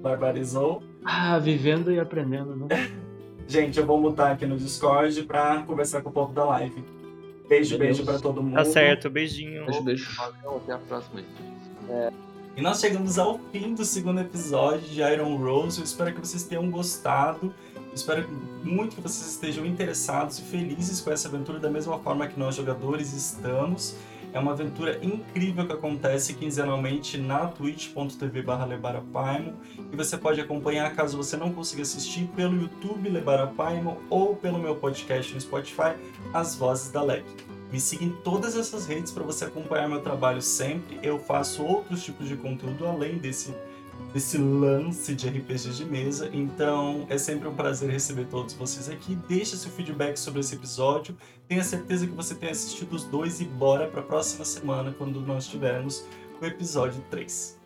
Barbarizou. Ah, vivendo e aprendendo, né? Gente, eu vou mutar aqui no Discord pra conversar com o povo da live. Beijo, beijo pra todo mundo. Tá certo, beijinho. Beijo, beijo. Valeu, até a próxima. E nós chegamos ao fim do segundo episódio de Iron Rose. Eu espero que vocês tenham gostado. Eu espero muito que vocês estejam interessados e felizes com essa aventura da mesma forma que nós jogadores estamos. É uma aventura incrível que acontece quinzenalmente na twitch.tv lebarapaimo e você pode acompanhar caso você não consiga assistir pelo YouTube Lebarapaimo ou pelo meu podcast no Spotify, As Vozes da Leg. Me siga em todas essas redes para você acompanhar meu trabalho sempre. Eu faço outros tipos de conteúdo além desse, desse lance de RPG de mesa. Então é sempre um prazer receber todos vocês aqui. Deixe seu feedback sobre esse episódio. Tenha certeza que você tenha assistido os dois e bora para a próxima semana quando nós tivermos o episódio 3.